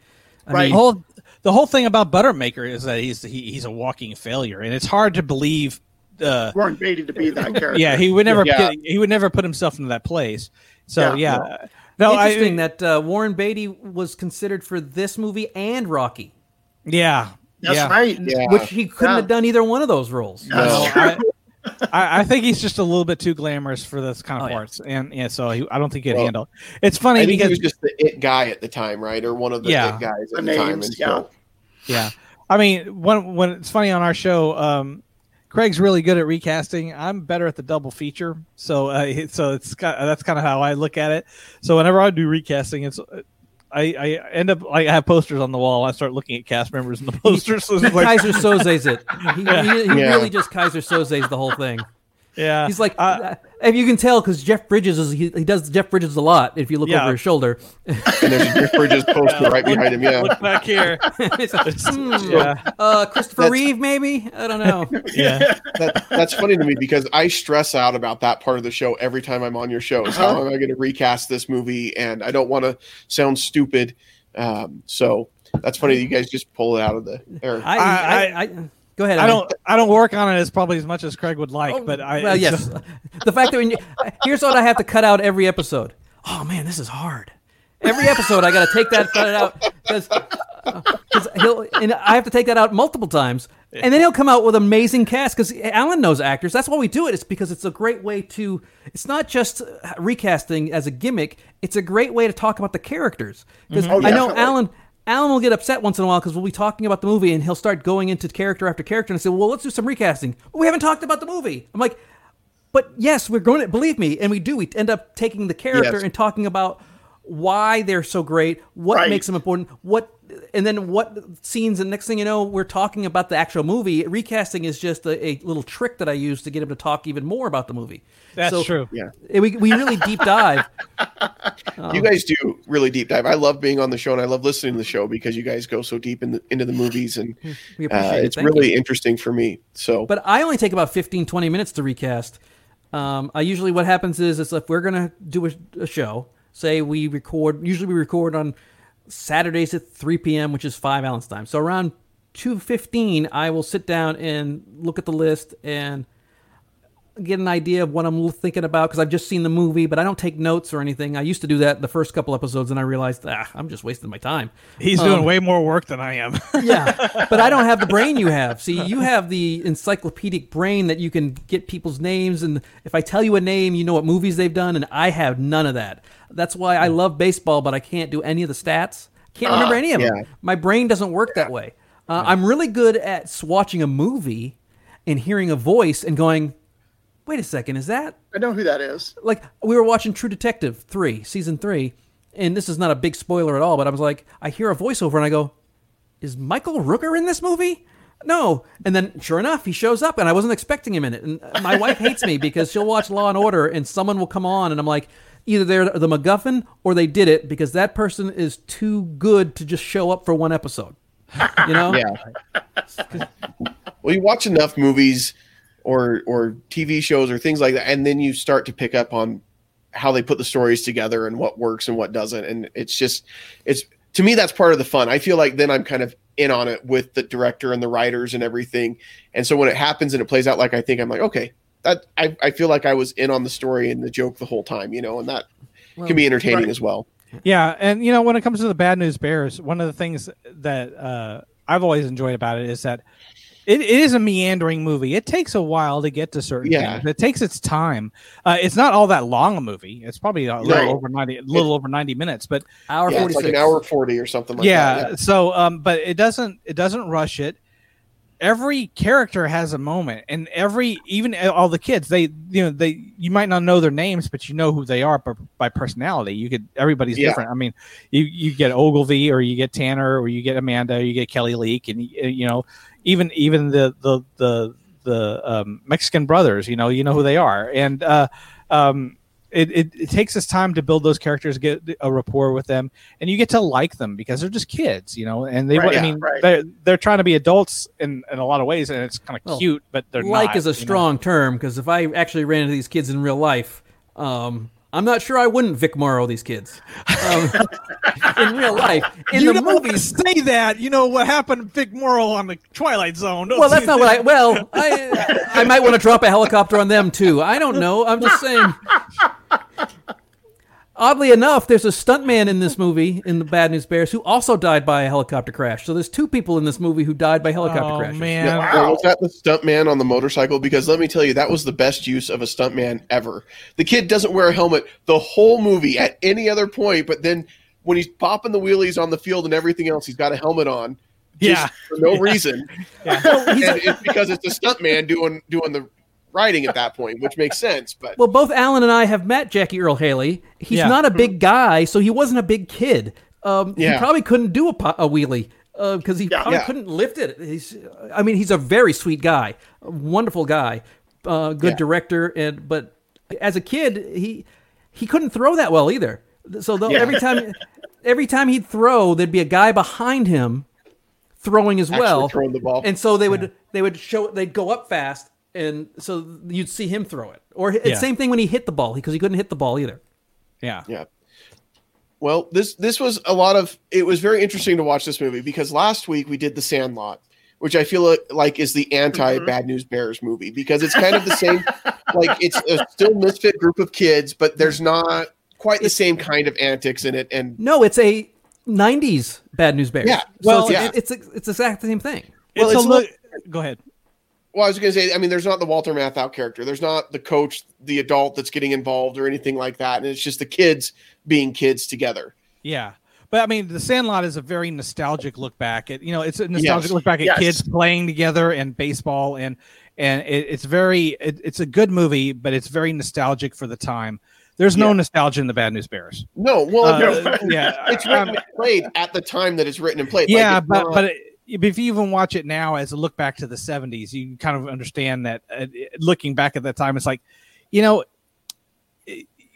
I Right. The mean, whole the whole thing about Buttermaker is that he's he, he's a walking failure, and it's hard to believe. Uh, Warren Beatty to be that character. yeah, he would never Yeah. put- he would never put himself into that place. So Yeah. yeah, no, I interesting that uh, Warren Beatty was considered for this movie and Rocky, yeah, That's yeah. right. Yeah. which he couldn't Yeah. have done either one of those roles. No. That's No, true. I, I think he's just a little bit too glamorous for this kind of Oh, yeah. parts, and yeah, so he, I don't think he'd Well, handle. It's funny I think he was just the it guy at the time, right, or one of the Yeah. it guys at The the, time. names, And yeah. so, Yeah, I mean, when when it's funny on our show, um, Craig's really good at recasting. I'm better at the double feature, so uh, so it's that's kind of how I look at it. So whenever I do recasting, it's I, I end up like I have posters on the wall. I start looking at cast members in the posters. So it's like, Keyser Söze's it. He, he, he Yeah. really just Keyser Söze's the whole thing. Yeah, He's like, uh, if you can tell, because Jeff Bridges is he, he does Jeff Bridges a lot. If you look Yeah. over his shoulder, and there's a Jeff Bridges poster right behind him. Yeah, look back here. It's like, hmm, yeah, uh, Christopher That's- Reeve, maybe I don't know. yeah. that, that's funny to me because I stress out about that part of the show every time I'm on your show. Is how Uh-huh. am I going to recast this movie? And I don't want to sound stupid. Um, so that's funny. that You guys just pull it out of the air. I, I- I, I, go ahead. I Evan. don't I don't work on it as probably as much as Craig would like, Oh, but I well, it's- yes. the fact that when you, here's what I have to cut out every episode. Oh man, this is hard. Every episode, I got to take that cut it out because uh, he'll and I have to take that out multiple times, and then he'll come out with amazing cast because Alan knows actors. That's why we do it. It's because it's a great way to. It's not just recasting as a gimmick. It's a great way to talk about the characters because mm-hmm. Oh, I know. Alan. Alan will get upset once in a while because we'll be talking about the movie and he'll start going into character after character and say, "Well, let's do some recasting." we haven't talked about the movie. I'm like, but yes, we're going to believe me, and we do. We end up taking the character Yes. and talking about why they're so great, what Right. makes them important, what, and then what scenes. And next thing you know, we're talking about the actual movie. Recasting is just a, a little trick that I use to get him to talk even more about the movie. that's So, true. Yeah, eh, We we really deep dive. you guys do really deep dive. I love being on the show and I love listening to the show because you guys go so deep in the, into the movies and We uh, appreciate it. it's Thank really you. interesting for me. So, But I only take about 15, 20 minutes to recast. Um, I usually what happens is, is if we're gonna do a, a show, say we record. Usually we record on Saturdays at three p.m., which is five Alan's time. So around two fifteen, I will sit down and look at the list and get an idea of what I'm thinking about because I've just seen the movie, but I don't take notes or anything. I used to do that the first couple episodes, and I realized ah, I'm just wasting my time. He's doing way more work than I am. Yeah, but I don't have the brain you have. See, you have the encyclopedic brain that you can get people's names, and if I tell you a name, you know what movies they've done, and I have none of that. That's why I love baseball, but I can't do any of the stats. Can't remember any of yeah. them. My brain doesn't work that way. Uh, I'm really good at s- watching a movie and hearing a voice and going, wait a second, is that I know who that is. like we were watching True Detective three, season three, and this is not a big spoiler at all, but I was like, I hear a voiceover and I go, is Michael Rooker in this movie? No, and then sure enough, he shows up, and I wasn't expecting him in it. And my wife hates me because she'll watch Law and Order, and someone will come on, and I'm like, either they're the MacGuffin or they did it because that person is too good to just show up for one episode. You know? Yeah. well, you watch enough movies or or TV shows or things like that, and then you start to pick up on how they put the stories together and what works and what doesn't. And it's just it's to me that's part of the fun. I feel like then I'm kind of in on it with the director and the writers and everything. And so when it happens and it plays out like I think, I'm like, okay, that I, I feel like I was in on the story and the joke the whole time, you know, and that can be entertaining right. as well. Yeah, and you know when it comes to the Bad News Bears, one of the things that uh, I've always enjoyed about it is that it, it is a meandering movie. It takes a while to get to certain Yeah. things. It takes its time. Uh, it's not all that long a movie. It's probably a little No. over ninety, a little over ninety minutes. But Hour Yeah, forty like an hour 40 or something like yeah, that. Yeah, So um, but it doesn't it doesn't rush it. Every character has a moment, and every even all the kids they you know they you might not know their names, but you know who they are by, by personality. You could everybody's Yeah. different. I mean, you you get Ogilvie or you get Tanner or you get Amanda or you get Kelly Leak, and you you know even even the the the the um, Mexican brothers. You know you know who they are, and uh, um, it, it, it takes us time to build those characters, get a rapport with them, and you get to like them because they're just kids, you know. And they, Right, I yeah, mean, right. they're they're trying to be adults in, in a lot of ways, and it's kind of Well, cute, but they're like not, is a you know? strong term because if I actually ran into these kids in real life, um, I'm not sure I wouldn't Vic Morrow these kids um, in real life. In you the don't movies, say that. You know what happened Vic Morrow on the Twilight Zone. Well, that's not what. I. Well, I I might want to drop a helicopter on them too. I don't know. I'm just saying. Oddly enough, there's a stuntman in this movie in the Bad News Bears who also died by a helicopter crash. So there's two people in this movie who died by helicopter Oh crashes. man, Yeah, Wow. well, was that the stuntman on the motorcycle? Because let me tell you, that was the best use of a stuntman ever. The kid doesn't wear a helmet the whole movie at any other point, but then when he's popping the wheelies on the field and everything else, he's got a helmet on. just Yeah. for no reason. Yeah. and it's because it's the stuntman doing doing the riding at that point, which makes sense. But Well, both Alan and I have met Jackie Earle Haley. He's Yeah. not a big guy, so he wasn't a big kid. Um, He probably couldn't do a, po- a wheelie because he Yeah. probably Yeah. couldn't lift it. He's, I mean, he's a very sweet guy, a wonderful guy, uh, good Yeah. director, and but as a kid, he he couldn't throw that well either. So though, Yeah. every time every time he'd throw, there'd be a guy behind him throwing as actually well, throwing the ball. and so they would they would show they'd go up fast, and so you'd see him throw it. Or Yeah. same thing when he hit the ball because he couldn't hit the ball either. yeah, Yeah. Well, this this was a lot of. It was very interesting to watch this movie because last week we did The Sandlot, which I feel like is the anti mm-hmm. Bad News Bears movie because it's kind of the same. like it's a still misfit group of kids, but there's not quite the same kind of antics in it. And No, it's a '90s Bad News Bears. Yeah, So well, it's, yeah. it's it's exactly the same thing. Well, it's, it's a a look. Go ahead. Well, I was going to say, I mean, there's not the Walter Matthau character. There's not the coach, the adult that's getting involved or anything like that. And it's just the kids being kids together. Yeah. But I mean, The Sandlot is a very nostalgic look back at you know it's a nostalgic Yes. look back at Yes. kids playing together and baseball and and it, it's very it, it's a good movie, but it's very nostalgic for the time. There's no nostalgia in the Bad News Bears. No, well, Uh, no, yeah, it's written and played at the time that it's written and played. Yeah, it's but not- but it, if you even watch it now as a look back to the 70s, you kind of understand that uh, looking back at that time, it's like, you know,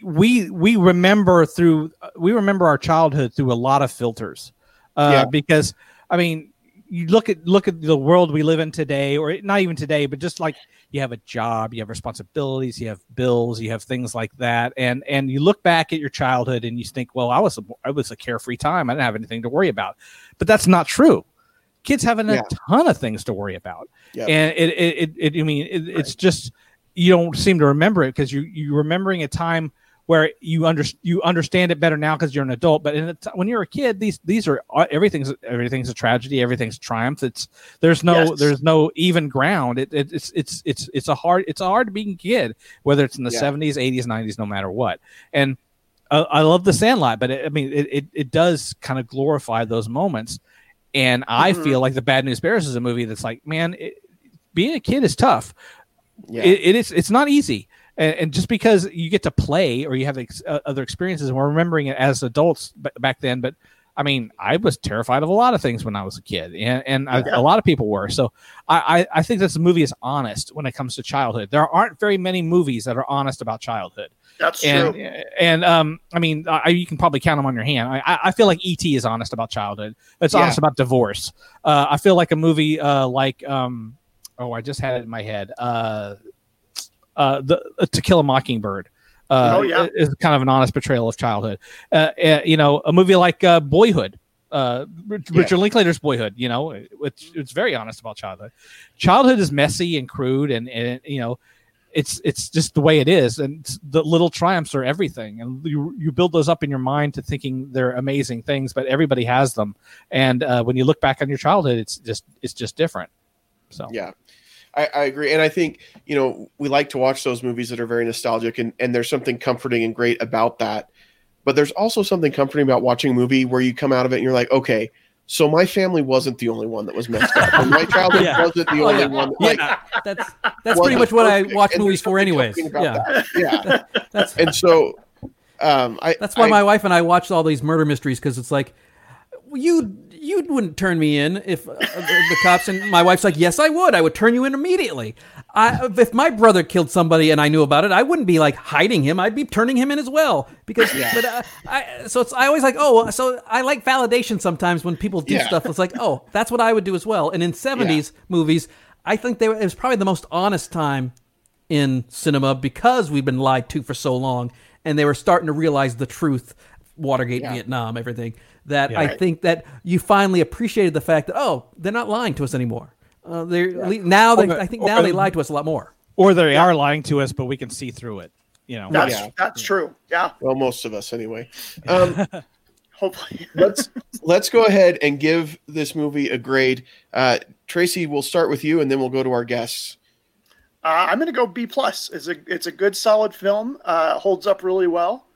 we we remember through we remember our childhood through a lot of filters, uh, Yeah. because I mean, you look at look at the world we live in today, or not even today, but just like you have a job, you have responsibilities, you have bills, you have things like that, and and you look back at your childhood and you think, well, I was a, I was a carefree time, I didn't have anything to worry about, but that's not true. Kids have a Yeah. ton of things to worry about, Yep. and it, it, it, it I mean, it, it's just you don't seem to remember it because you you're remembering a time where you under, you understand it better now because you're an adult. But t- when you're a kid, these these are uh, everything's everything's a tragedy, everything's triumph. It's there's no Yes. there's no even ground. It, it, it's it's it's it's a hard it's a hard being kid, whether it's in the. 70s, 80s, 90s, no matter what. And uh, I love the Sandlot, but it, I mean it, it it does kind of glorify those moments. And I Mhm. feel like the Bad News Bears is a movie that's like, man, it, being a kid is tough Yeah. it, it is it's not easy and, and just because you get to play or you have ex- uh, other experiences and we're remembering it as adults b- back then but i mean i was terrified of a lot of things when i was a kid and, and Yeah. a lot of people were so I, I i think this movie is honest when it comes to childhood there aren't very many movies that are honest about childhood That's and true. and um i mean I, you can probably count them on your hand i I- feel like et is honest about childhood it's Yeah. honest about divorce uh i feel like a movie uh like um oh i just had it in my head uh uh the uh, to kill a mockingbird uh Oh, yeah. is kind of an honest portrayal of childhood uh, uh you know a movie like uh boyhood uh Rich- Yeah. richard linklater's boyhood you know it's, it's very honest about childhood childhood is messy and crude and, and you know it's it's just the way it is and the little triumphs are everything and you you build those up in your mind to thinking they're amazing things but everybody has them and uh, when you look back on your childhood it's just it's just different so Yeah. I, I agree. And I think, you know, we like to watch those movies that are very nostalgic and, and there's something comforting and great about that. But there's also something comforting about watching a movie where you come out of it and you're like, okay, so my family wasn't the only one that was messed up. And my childhood Yeah. wasn't the Oh, only yeah. one that, like, yeah That's that's pretty much what I watch movies for something anyway. comforting about Yeah, that. Yeah. that's And so um I That's why I- my wife and I watch all these murder mysteries because it's like, you you wouldn't turn me in if uh, the, the cops and my wife's like, yes, I would. I would turn you in immediately. I, if my brother killed somebody and I knew about it, I wouldn't be like hiding him. I'd be turning him in as well because. But uh, I so it's I always like oh so I like validation sometimes when people do Yeah. stuff. It's like oh that's what I would do as well. And in '70s movies, I think they were, it was probably the most honest time in cinema because we've been lied to for so long and they were starting to realize the truth watergate Yeah. vietnam everything that Yeah. i Right. think that you finally appreciated the fact that oh they're not lying to us anymore uh, they're now they, Or- i think now they lie to us a lot more or they are lying to us but we can see through it you know That's Yeah. that's true. Yeah. well most of us anyway. Um Hopefully. let's let's go ahead and give this movie a grade. Uh Tracy, we'll start with you and then we'll go to our guests. Uh, I'm going to go B plus. It's a it's a good solid film. Uh, holds up really well.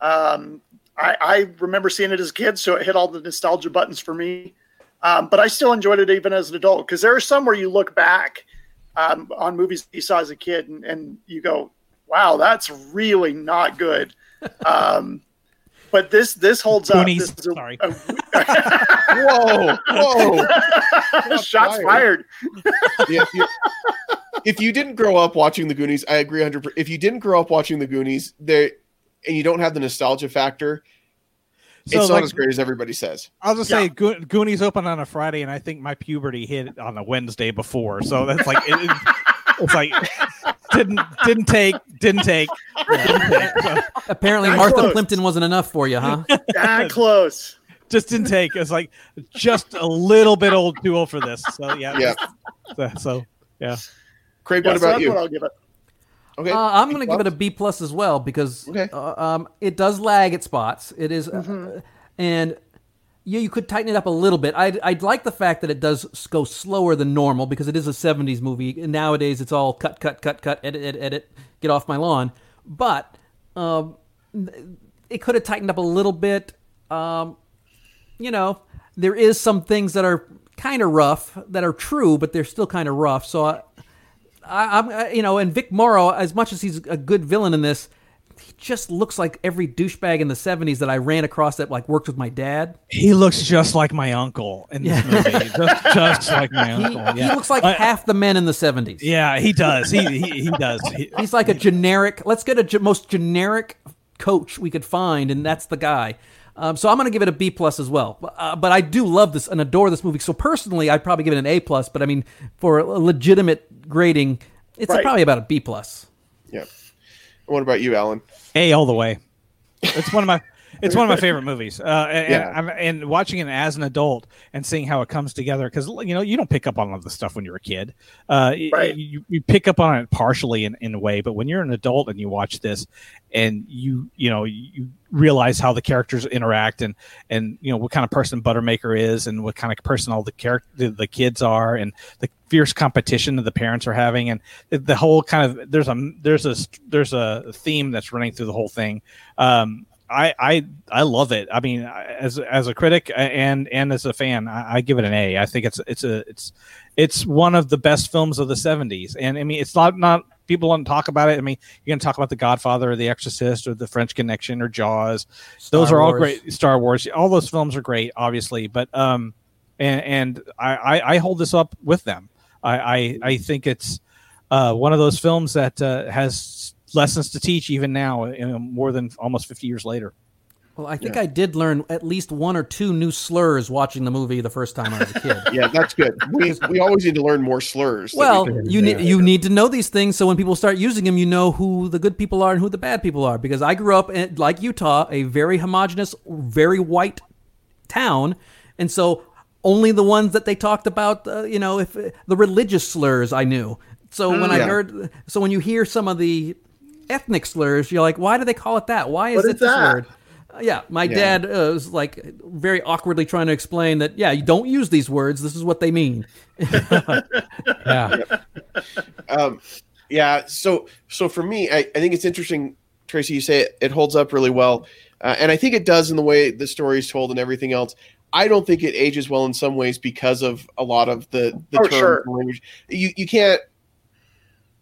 Um, I, I remember seeing it as a kid, so it hit all the nostalgia buttons for me. Um, but I still enjoyed it even as an adult because there are some where you look back um, on movies you saw as a kid and, and you go, "Wow, that's really not good." Um, but this this holds up. Goonies. This is a- Sorry. a- Whoa, whoa. shots fired. fired. Yeah, if, you, if you didn't grow up watching the Goonies, I agree 100%. If you didn't grow up watching the Goonies, there and you don't have the nostalgia factor, So, it's like- not as great as everybody says. I'll just Yeah. say Go- Goonies open on a Friday, and I think my puberty hit on a Wednesday before. So that's like it, it- it's like didn't didn't take didn't take. didn't take. So apparently That's martha close. plimpton wasn't enough for you huh That close. just didn't take. It's like just a little bit old, too old for this. So yeah, Yeah. So, so yeah, Craig, Yeah, what so about that's you? what I'll give it. Okay. Uh, I'm going to give it a B plus? As well because Okay. uh, um, it does lag at spots. It is, uh, Mm-hmm. and yeah, you could tighten it up a little bit. I'd, I'd like the fact that it does go slower than normal because it is a '70s movie. And nowadays, it's all cut, cut, cut, cut, edit, edit, edit, get off my lawn. But um, it could have tightened up a little bit. Um, you know, there is some things that are kind of rough that are true, but they're still kind of rough. So I, I, I'm, uh, you know, and Vic Morrow, as much as he's a good villain in this, he just looks like every douchebag in the '70s that I ran across that like worked with my dad. he looks just like my uncle in this movie. Just just like my He, uncle. he Yeah. looks like I- half the men in the '70s. yeah, he does. He he, he does. He- He's like a generic. Let's get a ge- most generic coach we could find, and that's the guy. Um, so I'm going to give it a B plus as well. Uh, but I do love this and adore this movie. So personally, I'd probably give it an A plus. But I mean, for a legitimate grading, it's Right. probably about a B plus. yeah. What about you, Alan? A all the way. It's one of my it's one of my favorite movies. Uh, and, Yeah. and, and watching it as an adult and seeing how it comes together because you know you don't pick up on all of the stuff when you're a kid. Uh, Right. you, you pick up on it partially in, in a way, but when you're an adult and you watch this and you you know you realize how the characters interact and and you know what kind of person Buttermaker is and what kind of person all the character the, the kids are and the fierce competition that the parents are having and the, the whole kind of there's a there's a there's a theme that's running through the whole thing um I, I I love it. I mean, as as a critic and and as a fan, I, I, give it an A. I think it's it's a it's it's one of the best films of the '70s. And I mean, it's not not people don't talk about it. I mean, you're going to talk about The Godfather or The Exorcist or The French Connection or Jaws. Star those are Wars. all great. Star Wars, all those films are great, obviously. But um, and and I I, I hold this up with them. I I, I think it's uh one of those films that uh, has lessons to teach even now, you know, more than almost 50 years later. Well, I think yeah. I did learn at least one or two new slurs watching the movie the first time I was a kid. yeah, that's good. We, we always need to learn more slurs. Well, we you need you need to know these things so when people start using them, you know who the good people are and who the bad people are. Because I grew up in, like Utah, a very homogenous, very white town, and so only the ones that they talked about, uh, you know, if the religious slurs I knew. So when mm, yeah. I heard, so when you hear some of the ethnic slurs, you're like, why do they call it that? Why is what it is this that? word? Uh, yeah, my yeah. dad uh, was like very awkwardly trying to explain that. Yeah, you don't use these words. This is what they mean. yeah. Um, yeah. So, so for me, I, I think it's interesting, Tracy. You say it, it holds up really well, uh, and I think it does in the way the story is told and everything else. I don't think it ages well in some ways because of a lot of the the oh, terms. Sure. You you can't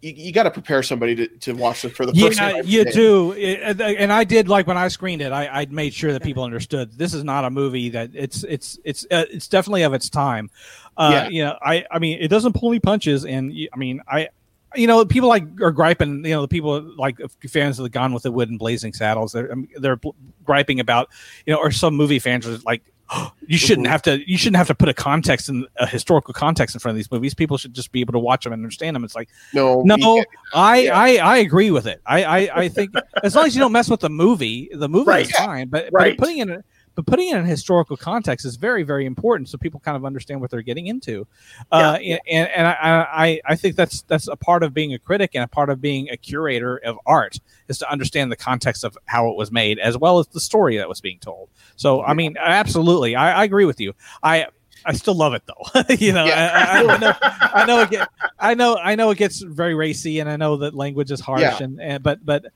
you, you got to prepare somebody to, to watch this for the first yeah, time. you do. It, and I did like when I screened it, I, I made sure that people understood this is not a movie that it's it's it's uh, it's definitely of its time. Uh, yeah. You know, I I mean, it doesn't pull any punches, and I mean, I you know, people like are griping. You know, the people like fans of the Gone with the Wind and Blazing Saddles. They're they're griping about, you know, or some movie fans are like, you shouldn't have to you shouldn't have to put a context in a historical context in front of these movies people should just be able to watch them and understand them it's like no no i yeah. I i agree with it i i, I think as long as you don't mess with the movie the movie right. is fine but, right. but putting in but putting it in historical context is very very important so people kind of understand what they're getting into uh, yeah. and, and I, I i think that's that's a part of being a critic and a part of being a curator of art is to understand the context of how it was made as well as the story that was being told so i mean absolutely i, I agree with you i I still love it though. you know, yeah. I, I, know, I know it get, I know, I know it gets very racy, and I know that language is harsh, yeah. and, and but but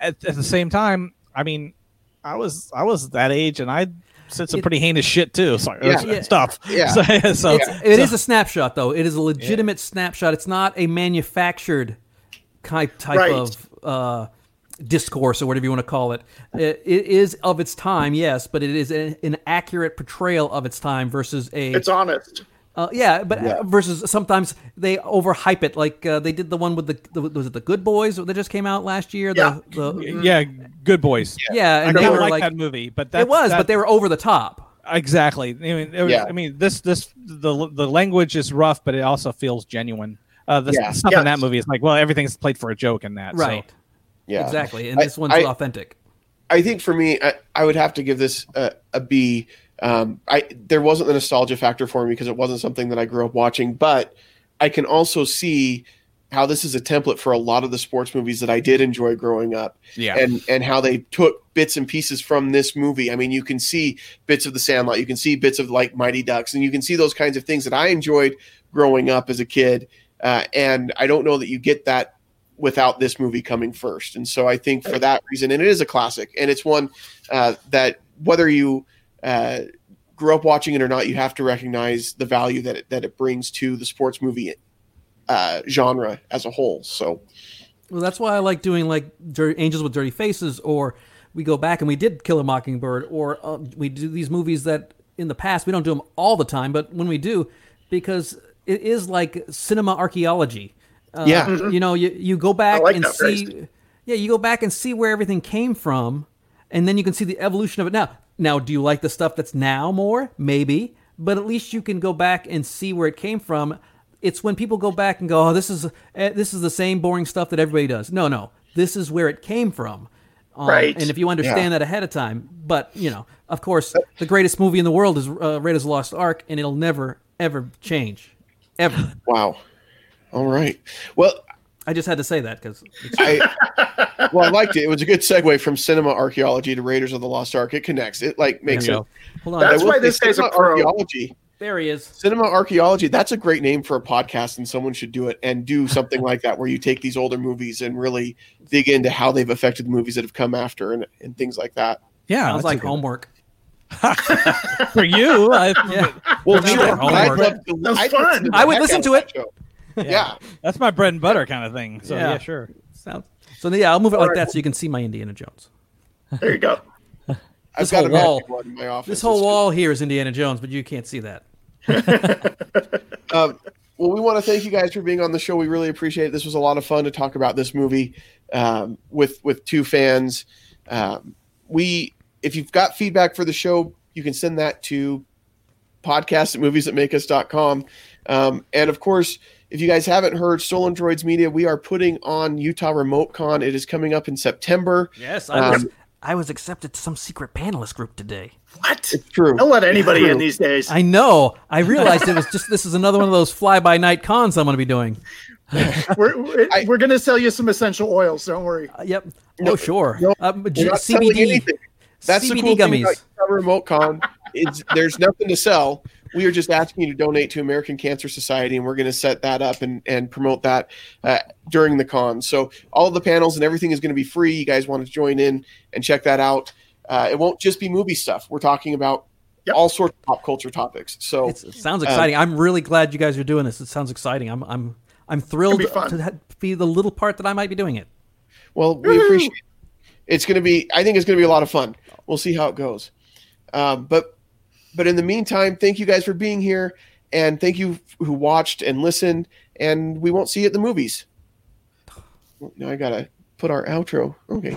at, at the same time, I mean, I was I was that age, and I said some pretty heinous shit too. Sorry, yeah. yeah. stuff. Yeah. So, so it's, it so. is a snapshot, though. It is a legitimate yeah. snapshot. It's not a manufactured type type right. of uh, discourse or whatever you want to call it. it. It is of its time, yes, but it is an, an accurate portrayal of its time versus a. It's honest. Uh, yeah, but yeah. versus sometimes they overhype it, like uh, they did the one with the, the, was it the Good Boys that just came out last year? Yeah, the, the, yeah, Good Boys. Yeah, yeah and I they were like, like, that movie, but it was, that, but they were over the top. Exactly. I mean, was, yeah. I mean, this this the the language is rough, but it also feels genuine. Uh, the yeah. stuff in that movie is like, well, everything's played for a joke in that. Right. So. Yeah. Exactly, and this one's I, authentic. I think for me, I, I would have to give this a, a B um, I there wasn't the nostalgia factor for me because it wasn't something that I grew up watching, but I can also see how this is a template for a lot of the sports movies that I did enjoy growing up. Yeah. And and how they took bits and pieces from this movie. I mean, you can see bits of the Sandlot, you can see bits of like Mighty Ducks, and you can see those kinds of things that I enjoyed growing up as a kid. Uh, and I don't know that you get that without this movie coming first. And so I think for that reason, and it is a classic, and it's one uh, that whether you uh, grew up watching it or not, you have to recognize the value that it, that it brings to the sports movie uh, genre as a whole. So, well, that's why I like doing like Dirty, Angels with Dirty Faces, or we go back and we did Kill a Mockingbird, or uh, we do these movies that in the past we don't do them all the time, but when we do, because it is like cinema archaeology. Uh, yeah, mm-hmm. you know, you you go back like and see, phrase. yeah, you go back and see where everything came from, and then you can see the evolution of it. Now, now, do you like the stuff that's now more? Maybe, but at least you can go back and see where it came from. It's when people go back and go, "Oh, this is eh, this is the same boring stuff that everybody does." No, no, this is where it came from. Um, right. And if you understand yeah. that ahead of time, but you know, of course, the greatest movie in the world is uh, Raiders of the Lost Ark, and it'll never ever change, ever. Wow. All right. Well, I just had to say that because I well, I liked it. It was a good segue from cinema archaeology to Raiders of the Lost Ark. It connects. It like makes it. Hold on. That's why this guy's a archaeology. There he is. Cinema archaeology. That's a great name for a podcast, and someone should do it and do something like that, where you take these older movies and really dig into how they've affected the movies that have come after and, and things like that. Yeah, Sounds like homework. for you. I, Yeah. Well, Sure. sure. Homework. I'd love to- I'd fun. listen to I would listen to it. show. Yeah. That's my bread and butter kind of thing. So Yeah. yeah, sure. Sounds. So yeah, I'll move it like Alright. that so you can see my Indiana Jones. There you go. I've This got whole a wall- in my office. This whole It's wall here is Indiana Jones, but you can't see that. Um, well, we want to thank you guys for being on the show. We really appreciate it. This was a lot of fun to talk about this movie um, with with two fans. Um, we, if you've got feedback for the show, you can send that to podcast at movies that make us.com. Um, and of course, if you guys haven't heard Stolen Droids Media, we are putting on Utah Remote Con. It is coming up in September. Yes, I was- I was accepted to some secret panelist group today. What? It's true. Don't let anybody in these days. I know. I realized it was just this is another one of those fly by night cons I'm going to be doing. We're, we're, I- we're going to sell you some essential oils. Don't worry. Uh, yep. No, oh sure. no, um, We're G- not selling CBD. That's the CBD cool thing gummies. about Utah Remote Con. Is there's nothing to sell. We are just asking you to donate to American Cancer Society, and we're going to set that up and, and promote that uh, during the con. So all of the panels and everything is going to be free. You guys want to join in and check that out. Uh, it won't just be movie stuff. We're talking about Yep. all sorts of pop culture topics. So It's, it sounds exciting. I'm really glad you guys are doing this. It sounds exciting. I'm I'm I'm thrilled be to be the little part that I might be doing it. Well, we appreciate it. It's going to be, I think it's going to be a lot of fun. We'll see how it goes. Um, but, but in the meantime, thank you guys for being here. And thank you who watched and listened. And we won't see you at the movies. Now I got to put our outro. Okay.